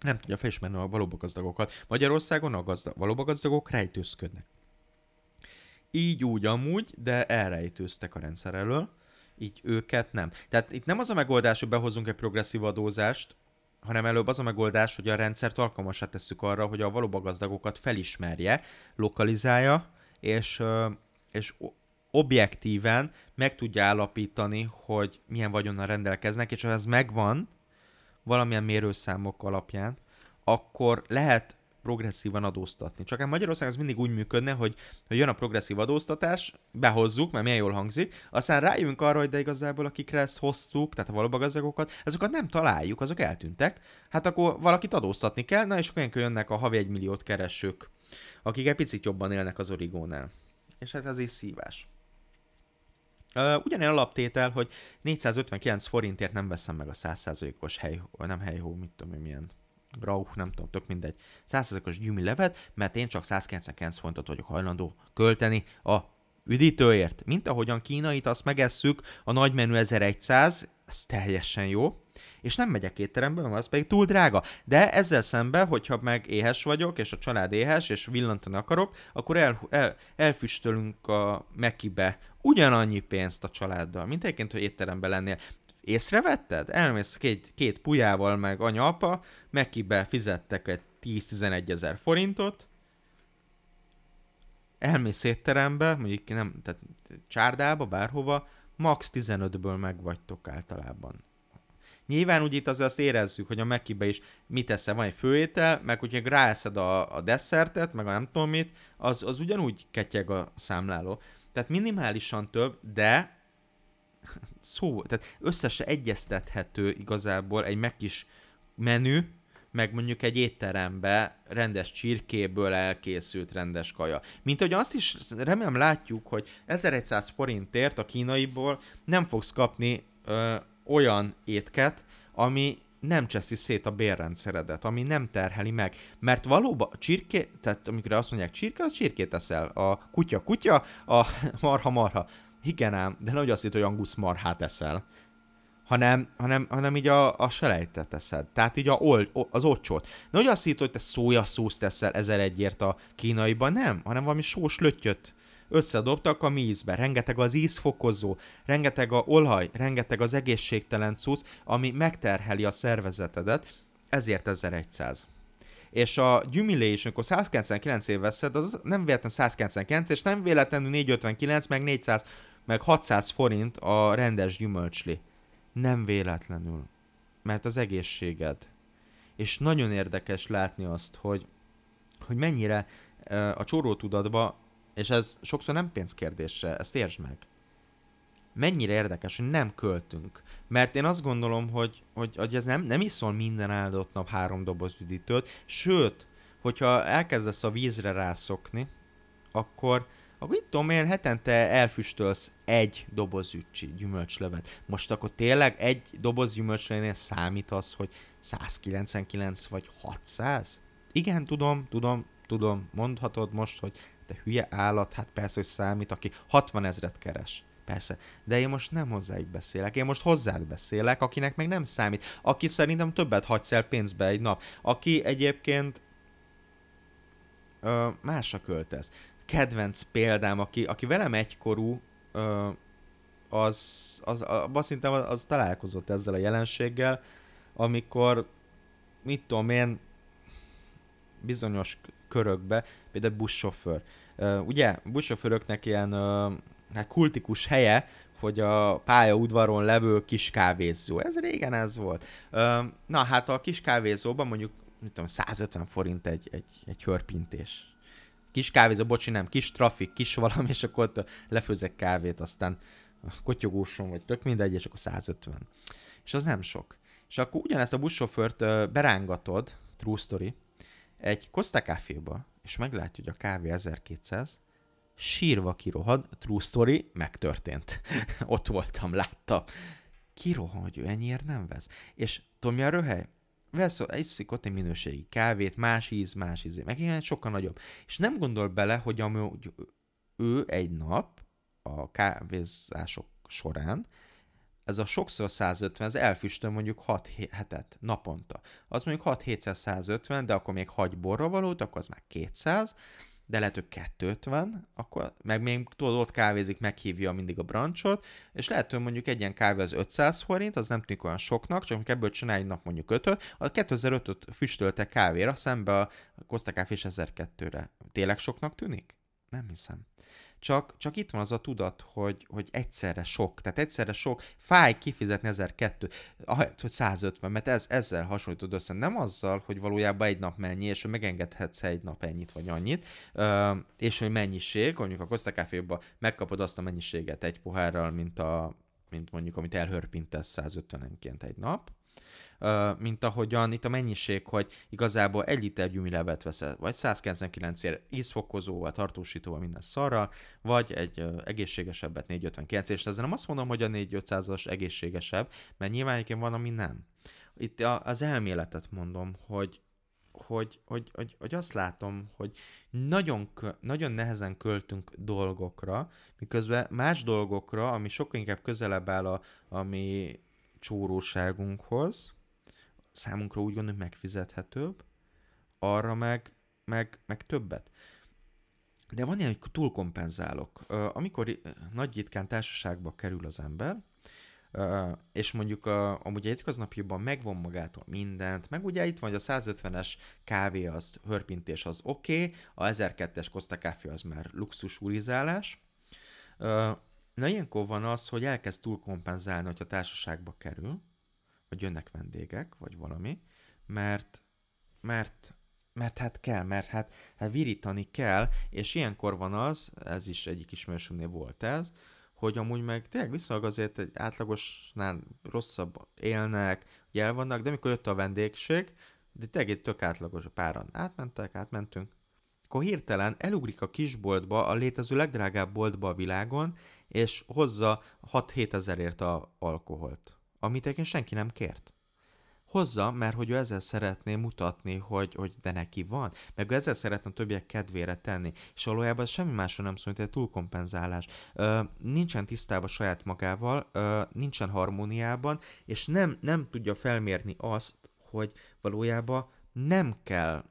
nem tudja felismerni a valóban gazdagokat. Magyarországon a gazdag, valóban gazdagok rejtőzködnek. Így úgy amúgy, de elrejtőztek a rendszer elől, így őket nem. Tehát itt nem az a megoldás, hogy behozunk egy progresszív adózást, hanem előbb az a megoldás, hogy a rendszert alkalmasá tesszük arra, hogy a valóban gazdagokat felismerje, lokalizálja, és, és objektíven meg tudja állapítani, hogy milyen vagyonnal rendelkeznek, és ha ez megvan, valamilyen mérőszámok alapján, akkor lehet progresszívan adóztatni. Csak a Magyarország az mindig úgy működne, hogy, hogy jön a progresszív adóztatás, behozzuk, mert milyen jól hangzik, aztán rájövünk arra, hogy de igazából akikre ezt hoztuk, tehát a valóban gazdagokat, azokat nem találjuk, azok eltűntek. Hát akkor valakit adóztatni kell, na és akkor jönnek a havi egy milliót keresők, akik egy picit jobban élnek az origónál. És hát ez is szívás. Uh, ugyanilyen alaptétel, hogy 459 forintért nem veszem meg a 100%-os hely, nem helyhó, mit tudom én milyen Grauch, nem tudom, tök mindegy, 100%-os levet, mert én csak 199 forintot vagyok hajlandó költeni a üdítőért. Mint ahogyan kínait azt megesszük, a nagy menü 1100, ez teljesen jó, és nem megyek étterembe, mert az pedig túl drága. De ezzel szemben, hogyha meg éhes vagyok, és a család éhes, és villantani akarok, akkor el, el, elfüstölünk a Mekibe ugyanannyi pénzt a családdal, mint egyébként, hogy étteremben lennél. Észrevetted? Elmész két, két pujával, meg anya-apa, Mekibe fizettek egy 10-11 ezer forintot, elmész étterembe, mondjuk nem, tehát csárdába, bárhova, max 15-ből megvagytok általában. Nyilván úgy itt az azt érezzük, hogy a Mekibe is mit eszel, van egy főétel, meg hogyha ráeszed a, a desszertet, meg a nem tudom mit, az, az ugyanúgy ketyeg a számláló. Tehát minimálisan több, de szó, tehát összesen egyeztethető igazából egy megkis menü, meg mondjuk egy étterembe rendes csirkéből elkészült rendes kaja. Mint hogy azt is remélem látjuk, hogy 1100 forintért a kínaiból nem fogsz kapni ö, olyan étket, ami nem cseszi szét a bérrendszeredet, ami nem terheli meg. Mert valóban a csirké, tehát amikor azt mondják csirke, az csirkét eszel. A kutya kutya, a marha marha. Igen ám, de nem azt hitt, hogy angusz marhát eszel. Hanem, hanem, hanem így a, a selejtet eszed. Tehát így a ol, az. De hogy azt hitt, hogy te szójaszószt teszel ezer egyért a kínaiban, nem, hanem valami sós löttyöt összedobtak a mízbe, rengeteg az ízfokozó, rengeteg a olaj, rengeteg az egészségtelen cucc, ami megterheli a szervezetedet, ezért 1100 és a gyümilés, amikor 199 év veszed, az nem véletlenül 199, és nem véletlenül 459, meg 400, meg 600 forint a rendes gyümölcsli. Nem véletlenül. Mert az egészséged. És nagyon érdekes látni azt, hogy, hogy mennyire a csórótudatba és ez sokszor nem pénzkérdése, ezt értsd meg. Mennyire érdekes, hogy nem költünk. Mert én azt gondolom, hogy, hogy, hogy ez nem, nem iszol minden áldott nap három doboz üdítőt, sőt, hogyha elkezdesz a vízre rászokni, akkor, akkor itt tudom én, hetente elfüstölsz egy doboz ücsi gyümölcslevet. Most akkor tényleg egy doboz gyümölcslevénél számít az, hogy 199 vagy 600? Igen, tudom, tudom, tudom, mondhatod most, hogy te hülye állat, hát persze, hogy számít, aki 60 ezret keres. Persze, de én most nem hozzájuk beszélek, én most hozzád beszélek, akinek meg nem számít, aki szerintem többet hagysz el pénzbe egy nap, aki egyébként ö, másra költesz. Kedvenc példám, aki, aki velem egykorú, ö, az, az, az, szerintem az, az találkozott ezzel a jelenséggel, amikor, mit tudom én, bizonyos körökbe, például buszsofőr. Ugye, buszsofőröknek ilyen hát kultikus helye, hogy a pálya udvaron levő kis kávézó. Ez régen ez volt. Na hát a kis kávézóban mondjuk mit tudom, 150 forint egy, egy, egy hörpintés. Kis kávézó, bocsi, nem, kis trafik, kis valami, és akkor ott lefőzek kávét, aztán kotyogóson, vagy tök mindegy, és akkor 150. És az nem sok. És akkor ugyanezt a buszsofőrt berángatod, true story, egy Costa Caféba, és meglátja, hogy a kávé 1200, sírva kirohad, true story, megtörtént. Ott voltam, láttam. Kirohan, hogy ő ennyiért nem vesz. És tudom, mi a röhely? vesz, iszik ott egy minőségi kávét, más íz, más íz, meg ilyen sokkal nagyobb. És nem gondol bele, hogy amúgy ő egy nap a kávézások során ez a sokszor 150, ez elfüstöl mondjuk 6 hetet naponta. Az mondjuk 6 700 150, de akkor még hagy borra valót, akkor az már 200, de lehet, hogy 250, akkor meg még tudod, ott kávézik, meghívja mindig a brancsot, és lehet, hogy mondjuk egy ilyen kávé az 500 forint, az nem tűnik olyan soknak, csak ebből csinálj egy nap mondjuk 5 a 2005-öt füstölte kávéra, szembe a Costa Café 1002-re. Tényleg soknak tűnik? Nem hiszem. Csak, csak itt van az a tudat, hogy, hogy egyszerre sok, tehát egyszerre sok, fáj kifizetni 1002, ahelyett, hogy 150, mert ez, ezzel hasonlítod össze, nem azzal, hogy valójában egy nap mennyi, és hogy megengedhetsz egy nap ennyit vagy annyit, és hogy mennyiség, mondjuk a Costa Café-ba megkapod azt a mennyiséget egy pohárral, mint, a, mint mondjuk, amit elhörpintesz 150-enként egy nap, mint ahogyan itt a mennyiség, hogy igazából egy liter gyumilevet veszel, vagy 199 ér ízfokozóval, tartósítóval, minden szarral, vagy egy egészségesebbet 459 és ezzel nem azt mondom, hogy a 4500-as egészségesebb, mert nyilván egyébként van, ami nem. Itt az elméletet mondom, hogy, hogy, hogy, hogy, hogy azt látom, hogy nagyon, nagyon nehezen költünk dolgokra, miközben más dolgokra, ami sokkal inkább közelebb áll a, a mi csóróságunkhoz, számunkra úgy gondolom megfizethetőbb, arra meg, meg, meg többet. De van ilyen, hogy túlkompenzálok. Amikor nagy ritkán társaságba kerül az ember, és mondjuk a, amúgy egy köznapjában megvon magától mindent, meg ugye itt van, hogy a 150-es kávé az hörpintés az oké, okay, a 1002-es Costa kávé az már luxus urizálás. Na ilyenkor van az, hogy elkezd túlkompenzálni, hogy a társaságba kerül, vagy jönnek vendégek, vagy valami, mert, mert, mert hát kell, mert hát, hát virítani kell, és ilyenkor van az, ez is egyik ismerősömnél volt ez, hogy amúgy meg tényleg viszonylag azért egy átlagosnál rosszabb élnek, ugye el vannak, de amikor jött a vendégség, de tényleg egy tök átlagos, páran átmentek, átmentünk, akkor hirtelen elugrik a kisboltba, a létező legdrágább boltba a világon, és hozza 6-7 ezerért a alkoholt amit egyébként senki nem kért. Hozza, mert hogy ő ezzel szeretné mutatni, hogy, hogy de neki van, meg ő ezzel szeretne többiek kedvére tenni, és valójában semmi másról nem szól, mint egy túlkompenzálás. Ö, nincsen tisztában saját magával, ö, nincsen harmóniában, és nem, nem tudja felmérni azt, hogy valójában nem kell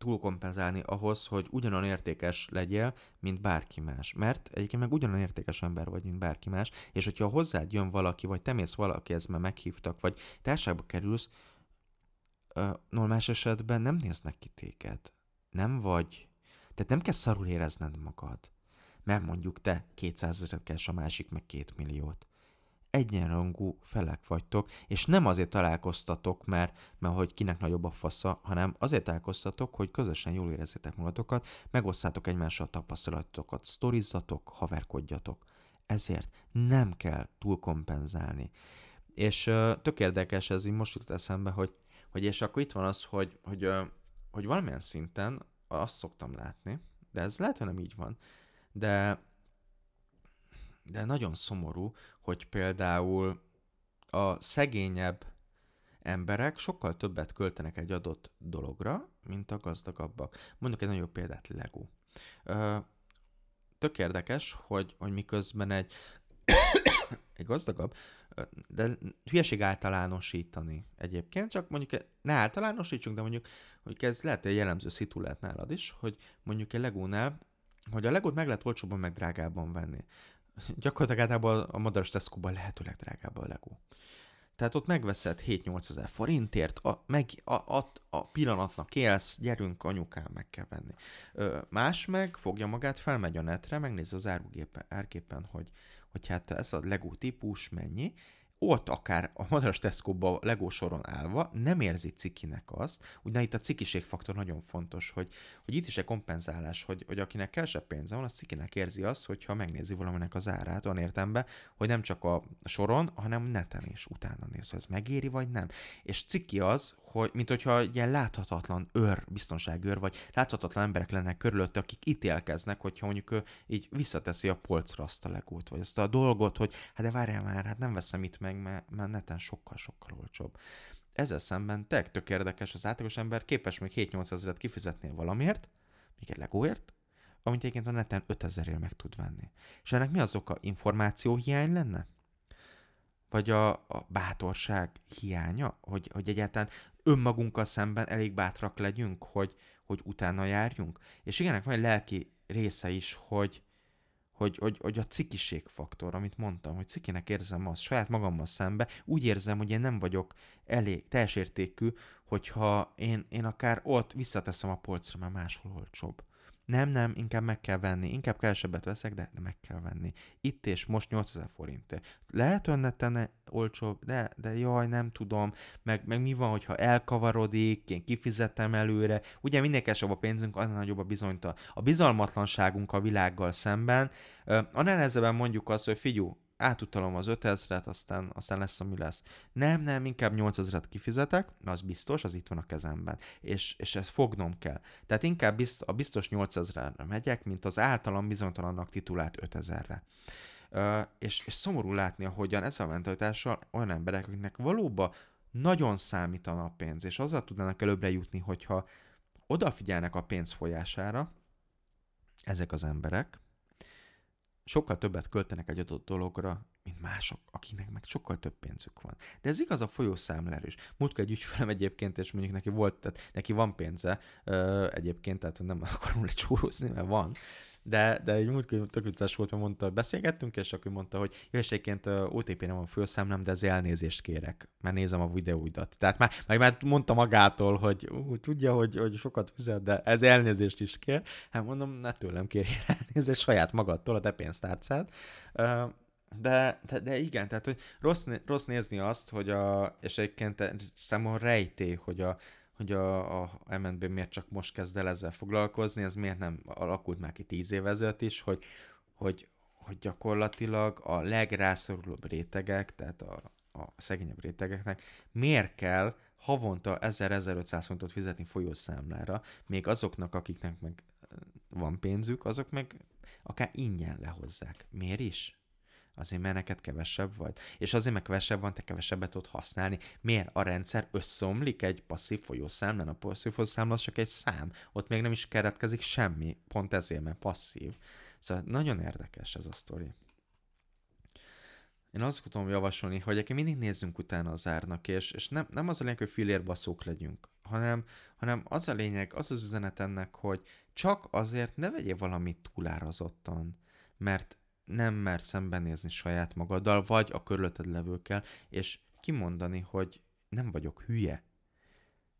túlkompenzálni ahhoz, hogy ugyanan értékes legyél, mint bárki más. Mert egyébként meg ugyanan értékes ember vagy, mint bárki más, és hogyha hozzád jön valaki, vagy te mész valaki, ez már meghívtak, vagy társágba kerülsz, normál esetben nem néznek ki téged. Nem vagy. Tehát nem kell szarul érezned magad. Mert mondjuk te 200 ezeret keres, a másik meg 2 milliót egyenrangú felek vagytok, és nem azért találkoztatok, mert, mert hogy kinek nagyobb a fasza, hanem azért találkoztatok, hogy közösen jól érezzétek magatokat, megosszátok egymással a tapasztalatokat, sztorizzatok, haverkodjatok. Ezért nem kell túl kompenzálni. És uh, tök érdekes, ez így most jutott eszembe, hogy, hogy és akkor itt van az, hogy, hogy, uh, hogy valamilyen szinten azt szoktam látni, de ez lehet, hogy nem így van, de de nagyon szomorú, hogy például a szegényebb emberek sokkal többet költenek egy adott dologra, mint a gazdagabbak. Mondok egy nagyobb példát, Lego. Tök érdekes, hogy, hogy miközben egy, egy gazdagabb, de hülyeség általánosítani egyébként, csak mondjuk ne általánosítsunk, de mondjuk, hogy ez lehet egy jellemző szitu lehet nálad is, hogy mondjuk egy Legónál, hogy a Legót meg lehet olcsóban, meg drágábban venni gyakorlatilag általában a madaras Tesco-ban lehetőleg drágább a Lego. Tehát ott megveszed 7-8 ezer forintért, a, meg, a, a, a pillanatnak élsz, gyerünk anyukám, meg kell venni. Ö, más meg fogja magát, felmegy a netre, megnézi az árképen, hogy, hogy hát ez a Lego típus mennyi, ott akár a madaras Tesco-ba Lego soron állva nem érzi cikinek azt, ugye itt a cikiségfaktor nagyon fontos, hogy, hogy itt is egy kompenzálás, hogy, hogy akinek kevesebb pénze van, az cikinek érzi azt, hogyha megnézi valaminek az árát, olyan értembe, hogy nem csak a soron, hanem neten is utána néz, hogy ez megéri vagy nem. És ciki az, hogy, mint hogyha egy ilyen láthatatlan őr, biztonságőr, vagy láthatatlan emberek lennek körülötte, akik ítélkeznek, hogyha mondjuk ő így visszateszi a polcra azt a legót, vagy azt a dolgot, hogy hát de várjál már, hát nem veszem itt meg, mert, mert neten sokkal-sokkal olcsóbb. ezzel szemben tök, tök érdekes, az átlagos ember képes még 7-8 ezeret kifizetni valamiért, még egy legóért, amit egyébként a neten 5000 meg tud venni. És ennek mi az oka? Információ hiány lenne? Vagy a, a bátorság hiánya? Hogy, hogy egyáltalán önmagunkkal szemben elég bátrak legyünk, hogy, hogy utána járjunk? És igenek van egy lelki része is, hogy, hogy, hogy, hogy a cikiség faktor, amit mondtam, hogy cikinek érzem azt, saját magammal szembe, úgy érzem, hogy én nem vagyok elég teljes értékű, hogyha én, én akár ott visszateszem a polcra, mert máshol olcsóbb. Nem, nem, inkább meg kell venni. Inkább kevesebbet veszek, de, meg kell venni. Itt és most 8000 forintért. Lehet önnetene olcsóbb, de, de jaj, nem tudom. Meg, meg mi van, hogyha elkavarodik, én kifizetem előre. Ugye minél kevesebb a pénzünk, annál nagyobb a bizonytalan. A bizalmatlanságunk a világgal szemben. A nehezebben mondjuk azt, hogy figyú, átutalom az 5000-et, aztán, aztán lesz, ami lesz. Nem, nem, inkább 8000-et kifizetek, az biztos, az itt van a kezemben, és, és ezt fognom kell. Tehát inkább bizt, a biztos 8000-re megyek, mint az általam bizonytalannak titulált 5000-re. Uh, és, és szomorú látni, ahogyan ez a mentalitással olyan emberek, akiknek valóban nagyon számítana a pénz, és azzal tudnának előbbre jutni, hogyha odafigyelnek a pénz folyására, ezek az emberek, sokkal többet költenek egy adott dologra, mint mások, akiknek meg sokkal több pénzük van. De ez igaz a folyószámlára is. Múltkor egy ügyfelem egyébként, és mondjuk neki volt, tehát neki van pénze ö, egyébként, tehát nem akarom lecsúrozni, mert van, de, de egy múltkor tök vicces volt, mert mondta, beszélgettünk, és akkor mondta, hogy jó, és egyébként OTP nem van főszámlám, de ezért elnézést kérek, mert nézem a videóidat. Tehát már, meg már mondta magától, hogy ú, tudja, hogy, hogy sokat fizet, de ez elnézést is kér. Hát mondom, ne tőlem kérjél elnézést, saját magadtól, a te pénztárcád. De, de, de igen, tehát hogy rossz, rossz nézni azt, hogy a, és egyébként számomra rejté, hogy a, hogy a, a MNB miért csak most kezd el ezzel foglalkozni, ez miért nem alakult már ki tíz év ezelőtt is, hogy, hogy, hogy gyakorlatilag a legrászorulóbb rétegek, tehát a, a szegényebb rétegeknek miért kell havonta 1000-1500 fontot fizetni folyószámlára, még azoknak, akiknek meg van pénzük, azok meg akár ingyen lehozzák. Miért is? Azért, mert neked kevesebb vagy. És azért, mert kevesebb van, te kevesebbet tudod használni. Miért? A rendszer összeomlik egy passzív folyószámlán. A passzív folyószámla csak egy szám. Ott még nem is keretkezik semmi. Pont ezért, mert passzív. Szóval nagyon érdekes ez a sztori. Én azt tudom javasolni, hogy egyébként mindig nézzünk utána az árnak, és, és nem, nem az a lényeg, hogy filérbaszók legyünk, hanem, hanem az a lényeg, az az üzenet ennek, hogy csak azért ne vegyél valamit túlárazottan, mert nem mer szembenézni saját magaddal, vagy a körülötted levőkkel, és kimondani, hogy nem vagyok hülye.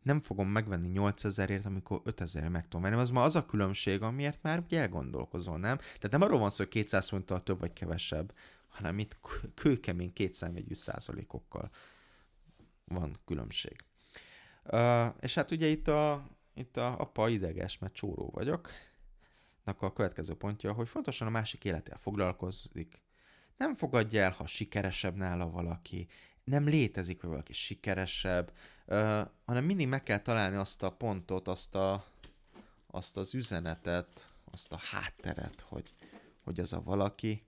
Nem fogom megvenni 8000ért, amikor 5000 meg tudom venni. Az ma az a különbség, amiért már ugye elgondolkozol, nem? Tehát nem arról van szó, hogy 200 fonttal több vagy kevesebb, hanem itt kőkemény kétszámjegyű százalékokkal van különbség. Uh, és hát ugye itt a, itt a apa ideges, mert csóró vagyok, a következő pontja, hogy fontosan a másik életével foglalkozik. Nem fogadja el, ha sikeresebb nála valaki, nem létezik, hogy valaki sikeresebb, uh, hanem mindig meg kell találni azt a pontot, azt, a, azt az üzenetet, azt a hátteret, hogy, hogy az a valaki,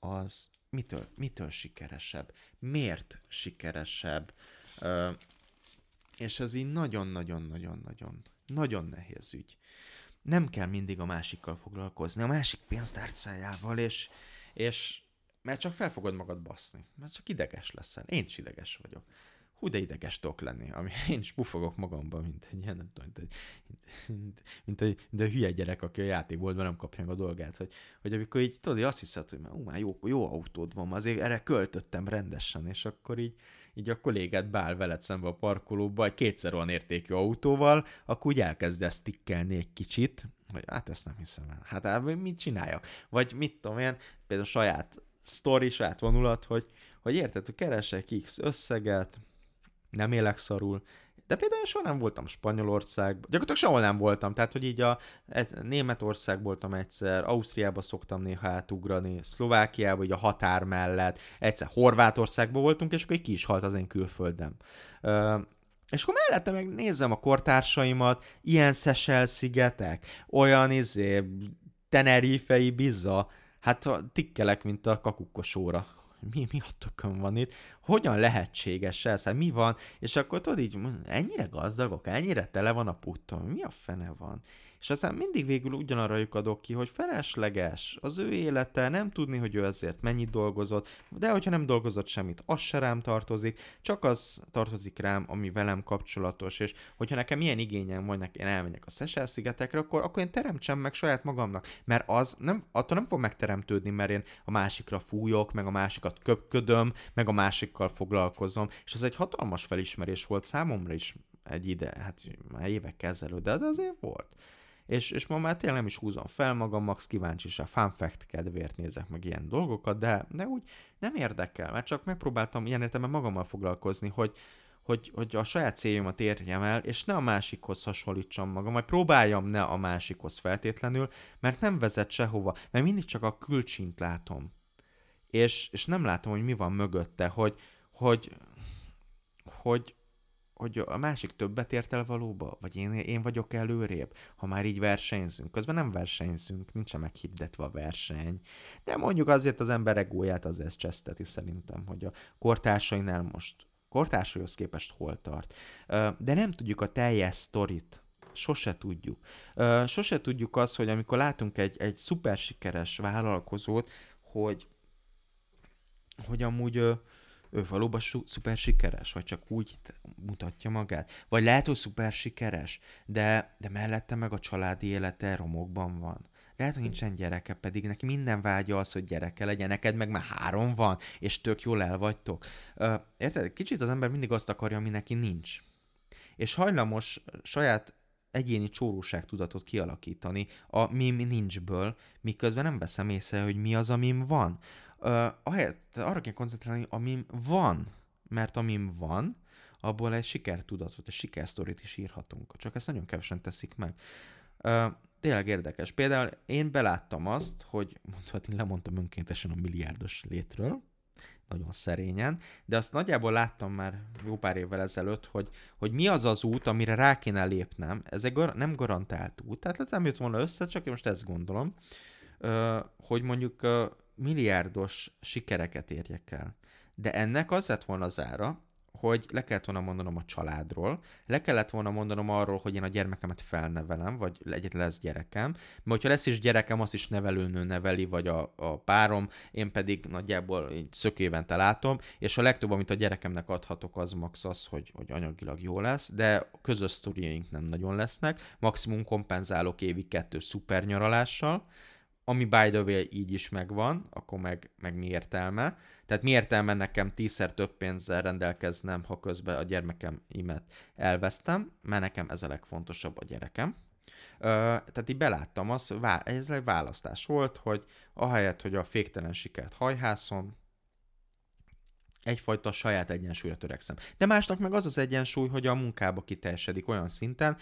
az mitől, mitől sikeresebb, miért sikeresebb, uh, és ez így nagyon-nagyon-nagyon-nagyon nagyon nehéz ügy nem kell mindig a másikkal foglalkozni, a másik pénztárcájával, és, és mert csak fel fogod magad baszni, mert csak ideges leszel. Én is ideges vagyok. Hú, de ideges tudok lenni, ami én is pufogok magamban, mint egy ilyen, nem tudom, mint, mint, mint, egy, mint egy hülye gyerek, aki a játékboltban nem kapja meg a dolgát, hogy, hogy amikor így, tudod, azt hiszed, hogy már, ú, már jó, jó autód van, azért erre költöttem rendesen, és akkor így, így a kollégát beáll veled szembe a parkolóba egy kétszer olyan értékű autóval, akkor úgy elkezdesz tikkelni egy kicsit, hogy hát ezt nem hiszem el. Hát, hát mit csináljak? Vagy mit tudom én, például saját sztori, saját vonulat, hogy, hogy érted, hogy keresek X összeget, nem élek szarul, de például soha nem voltam Spanyolországban, gyakorlatilag sehol nem voltam, tehát hogy így a Németország voltam egyszer, Ausztriába szoktam néha átugrani, Szlovákiába, így a határ mellett, egyszer Horvátországban voltunk, és akkor egy ki is halt az én külföldem. És akkor mellette meg nézem a kortársaimat, ilyen Szesel szigetek, olyan izé, Tenerifei bizza, hát tikkelek, mint a kakukkosóra mi, mi a tökön van itt, hogyan lehetséges ez, hát mi van, és akkor tudod így, ennyire gazdagok, ennyire tele van a putton, mi a fene van? És aztán mindig végül ugyanarra lyukadok ki, hogy felesleges. Az ő élete, nem tudni, hogy ő ezért mennyit dolgozott, de hogyha nem dolgozott semmit, az se rám tartozik, csak az tartozik rám, ami velem kapcsolatos, és hogyha nekem ilyen igényem van, én elmegyek a Seychelles szigetekre, akkor, akkor én teremtsem meg saját magamnak, mert az nem, attól nem fog megteremtődni, mert én a másikra fújok, meg a másikat köpködöm, meg a másikkal foglalkozom, és ez egy hatalmas felismerés volt számomra is egy ide, hát már évekkel ezelőtt, de azért volt és, és ma már tényleg nem is húzom fel magam, max kíváncsi is a fun fact kedvéért nézek meg ilyen dolgokat, de, de úgy nem érdekel, mert csak megpróbáltam ilyen értelemben magammal foglalkozni, hogy, hogy, hogy a saját céljomat érjem el, és ne a másikhoz hasonlítsam magam, vagy próbáljam ne a másikhoz feltétlenül, mert nem vezet sehova, mert mindig csak a külcsint látom. És, és nem látom, hogy mi van mögötte, hogy, hogy, hogy, hogy a másik többet ért el valóba? Vagy én, én vagyok előrébb, ha már így versenyzünk? Közben nem versenyzünk, nincsen meghirdetve a verseny. De mondjuk azért az ember egóját azért cseszteti szerintem, hogy a kortársainál most kortársaihoz képest hol tart. De nem tudjuk a teljes sztorit. Sose tudjuk. Sose tudjuk azt, hogy amikor látunk egy, egy szuper sikeres vállalkozót, hogy, hogy amúgy ő valóban su- szuper sikeres, vagy csak úgy mutatja magát. Vagy lehet, hogy szuper sikeres, de, de mellette meg a családi élete romokban van. Lehet, hogy nincsen gyereke, pedig neki minden vágya az, hogy gyereke legyen, neked meg már három van, és tök jól el vagytok. Érted? Kicsit az ember mindig azt akarja, ami neki nincs. És hajlamos saját egyéni csóróságtudatot kialakítani a mim nincsből, miközben nem veszem észre, hogy mi az, amim van. Uh, ahelyett arra kell koncentrálni, amim van, mert amim van, abból egy sikertudatot, egy sikersztorit is írhatunk. Csak ezt nagyon kevesen teszik meg. Uh, tényleg érdekes. Például én beláttam azt, hogy mondhatni lemondtam önkéntesen a milliárdos létről, nagyon szerényen, de azt nagyjából láttam már jó pár évvel ezelőtt, hogy, hogy mi az az út, amire rá kéne lépnem. Ez egy gar- nem garantált út, tehát nem jött volna össze, csak én most ezt gondolom, hogy mondjuk milliárdos sikereket érjek el. De ennek az lett volna az ára, hogy le kellett volna mondanom a családról, le kellett volna mondanom arról, hogy én a gyermekemet felnevelem, vagy egyet lesz gyerekem, mert hogyha lesz is gyerekem, azt is nevelőnő neveli, vagy a, a párom, én pedig nagyjából szökévente látom, és a legtöbb, amit a gyerekemnek adhatok, az max az, hogy, hogy anyagilag jó lesz, de közös sztoriaink nem nagyon lesznek, maximum kompenzálok évi kettő szuper nyaralással, ami by the way így is megvan, akkor meg, meg mi értelme. Tehát mi értelme nekem tízszer több pénzzel rendelkeznem, ha közben a gyermekem imet elvesztem, mert nekem ez a legfontosabb a gyerekem. Ö, tehát így beláttam azt, ez egy választás volt, hogy ahelyett, hogy a féktelen sikert hajhászom, egyfajta saját egyensúlyra törekszem. De másnak meg az az egyensúly, hogy a munkába kiteljesedik olyan szinten,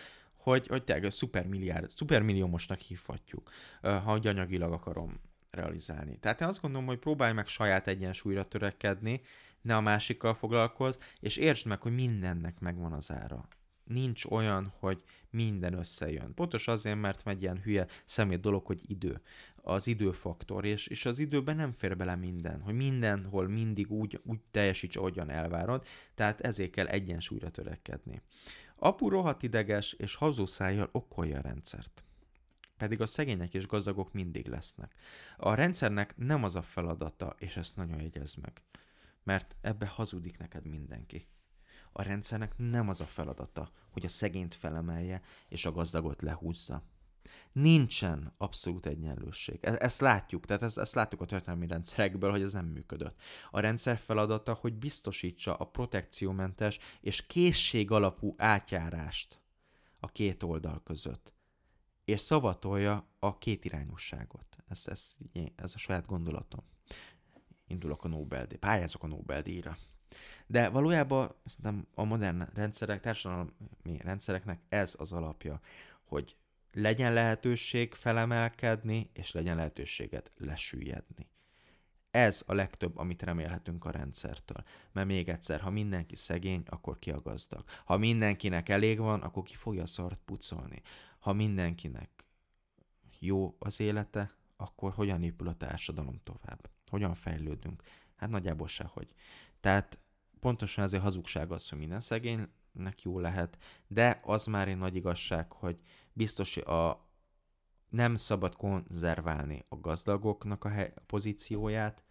hogy, hogy tényleg szupermilliárd, szupermilliómosnak hívhatjuk, ha anyagilag akarom realizálni. Tehát én azt gondolom, hogy próbálj meg saját egyensúlyra törekedni, ne a másikkal foglalkozz, és értsd meg, hogy mindennek megvan az ára. Nincs olyan, hogy minden összejön. Pontos azért, mert megy ilyen hülye szemét dolog, hogy idő. Az időfaktor, és, és az időben nem fér bele minden, hogy mindenhol mindig úgy, úgy teljesíts, ahogyan elvárod, tehát ezért kell egyensúlyra törekedni. Apu rohadt ideges, és hazúszájjal okolja a rendszert. Pedig a szegények és gazdagok mindig lesznek. A rendszernek nem az a feladata, és ezt nagyon jegyez meg. Mert ebbe hazudik neked mindenki. A rendszernek nem az a feladata, hogy a szegényt felemelje, és a gazdagot lehúzza nincsen abszolút egyenlőség. E- ezt látjuk, tehát ezt, ezt látjuk a történelmi rendszerekből, hogy ez nem működött. A rendszer feladata, hogy biztosítsa a protekciómentes és készség alapú átjárást a két oldal között, és szavatolja a kétirányosságot. Ez, ez, ez a saját gondolatom. Indulok a Nobel-díj, pályázok a Nobel-díjra. De valójában szerintem a modern rendszerek, társadalmi rendszereknek ez az alapja, hogy legyen lehetőség felemelkedni, és legyen lehetőséget lesüllyedni. Ez a legtöbb, amit remélhetünk a rendszertől. Mert még egyszer, ha mindenki szegény, akkor ki a gazdag. Ha mindenkinek elég van, akkor ki fogja a szart pucolni. Ha mindenkinek jó az élete, akkor hogyan épül a társadalom tovább? Hogyan fejlődünk? Hát nagyjából sehogy. Tehát pontosan ezért hazugság az, hogy minden szegénynek jó lehet, de az már egy nagy igazság, hogy biztos a nem szabad konzerválni a gazdagoknak a, pozícióját,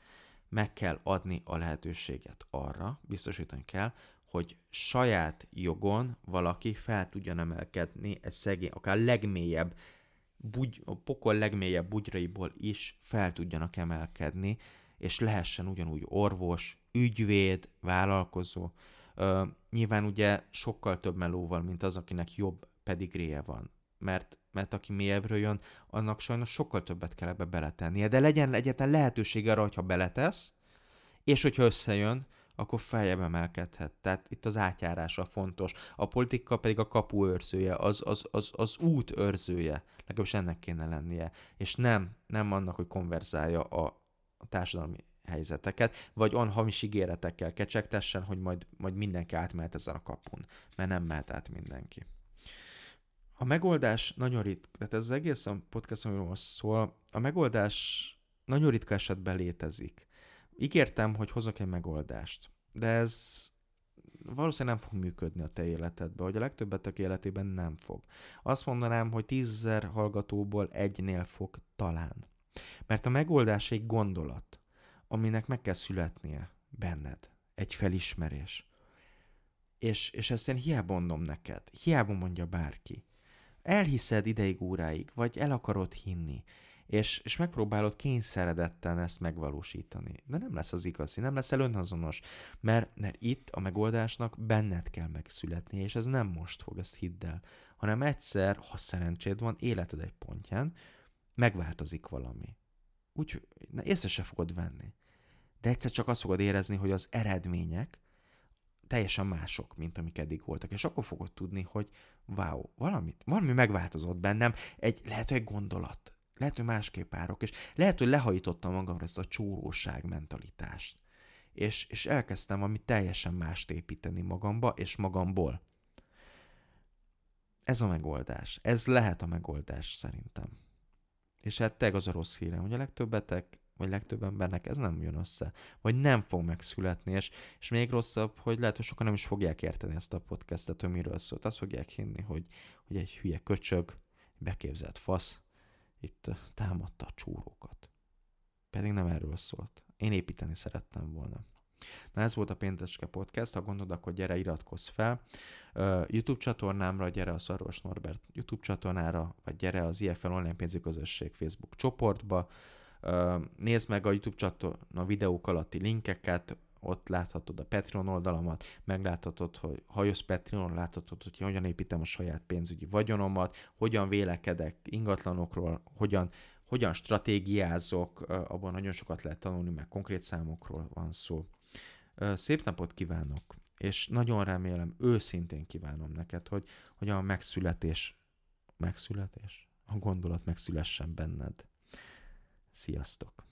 meg kell adni a lehetőséget arra, biztosítani kell, hogy saját jogon valaki fel tudjon emelkedni egy szegény, akár legmélyebb, bugy, a pokol legmélyebb bugyraiból is fel tudjanak emelkedni, és lehessen ugyanúgy orvos, ügyvéd, vállalkozó. Ö, nyilván ugye sokkal több melóval, mint az, akinek jobb pedigréje van. Mert, mert aki mélyebbről jön, annak sajnos sokkal többet kell ebbe beletennie. De legyen egyetlen lehetőség arra, hogyha beletesz, és hogyha összejön, akkor feljebb emelkedhet. Tehát itt az átjárása fontos. A politika pedig a kapu őrzője, az, az, az, az út őrzője. Legalábbis ennek kéne lennie. És nem, nem annak, hogy konverzálja a, a társadalmi helyzeteket, vagy on hamis ígéretekkel kecsegtessen, hogy majd, majd mindenki átmehet ezen a kapun, mert nem mehet át mindenki. A megoldás nagyon ritka, tehát ez az egész a podcastomról szól, a megoldás nagyon ritka esetben létezik. Ígértem, hogy hozok egy megoldást, de ez valószínűleg nem fog működni a te életedbe, vagy a legtöbbetek életében nem fog. Azt mondanám, hogy tízzer hallgatóból egynél fog talán. Mert a megoldás egy gondolat, aminek meg kell születnie benned. Egy felismerés. És, és ezt én hiába mondom neked, hiába mondja bárki. Elhiszed ideig, óráig, vagy el akarod hinni, és, és megpróbálod kényszeredetten ezt megvalósítani. De nem lesz az igazi, nem lesz önhazonos, mert, mert itt a megoldásnak benned kell megszületni, és ez nem most fog, ezt hidd el, hanem egyszer, ha szerencséd van, életed egy pontján, megváltozik valami. Úgy észre se fogod venni. De egyszer csak azt fogod érezni, hogy az eredmények teljesen mások, mint amik eddig voltak. És akkor fogod tudni, hogy wow, valamit, valami megváltozott bennem, egy, lehet, hogy egy gondolat, lehet, hogy másképp árok, és lehet, hogy lehajítottam magamra ezt a csóróság mentalitást. És, és elkezdtem valami teljesen mást építeni magamba és magamból. Ez a megoldás. Ez lehet a megoldás szerintem. És hát teg az a rossz hírem, hogy a legtöbbetek, vagy legtöbb embernek ez nem jön össze, vagy nem fog megszületni, és, és még rosszabb, hogy lehet, hogy sokan nem is fogják érteni ezt a podcastet, hogy miről szólt. Azt fogják hinni, hogy, hogy egy hülye köcsög, beképzelt fasz, itt támadta a csúrókat. Pedig nem erről szólt. Én építeni szerettem volna. Na ez volt a Pénteske Podcast, ha gondolod, akkor gyere, iratkozz fel. YouTube csatornámra, gyere a Szarvas Norbert YouTube csatornára, vagy gyere az IFL Online Pénzi Közösség Facebook csoportba. Nézd meg a YouTube csatorna videók alatti linkeket, ott láthatod a Patreon oldalamat, megláthatod, hogy ha jössz Patreon, láthatod, hogy hogyan építem a saját pénzügyi vagyonomat, hogyan vélekedek ingatlanokról, hogyan, hogyan stratégiázok, abban nagyon sokat lehet tanulni, mert konkrét számokról van szó. Szép napot kívánok, és nagyon remélem, őszintén kívánom neked, hogy, hogy a megszületés, megszületés, a gondolat megszülessen benned. Sziasztok!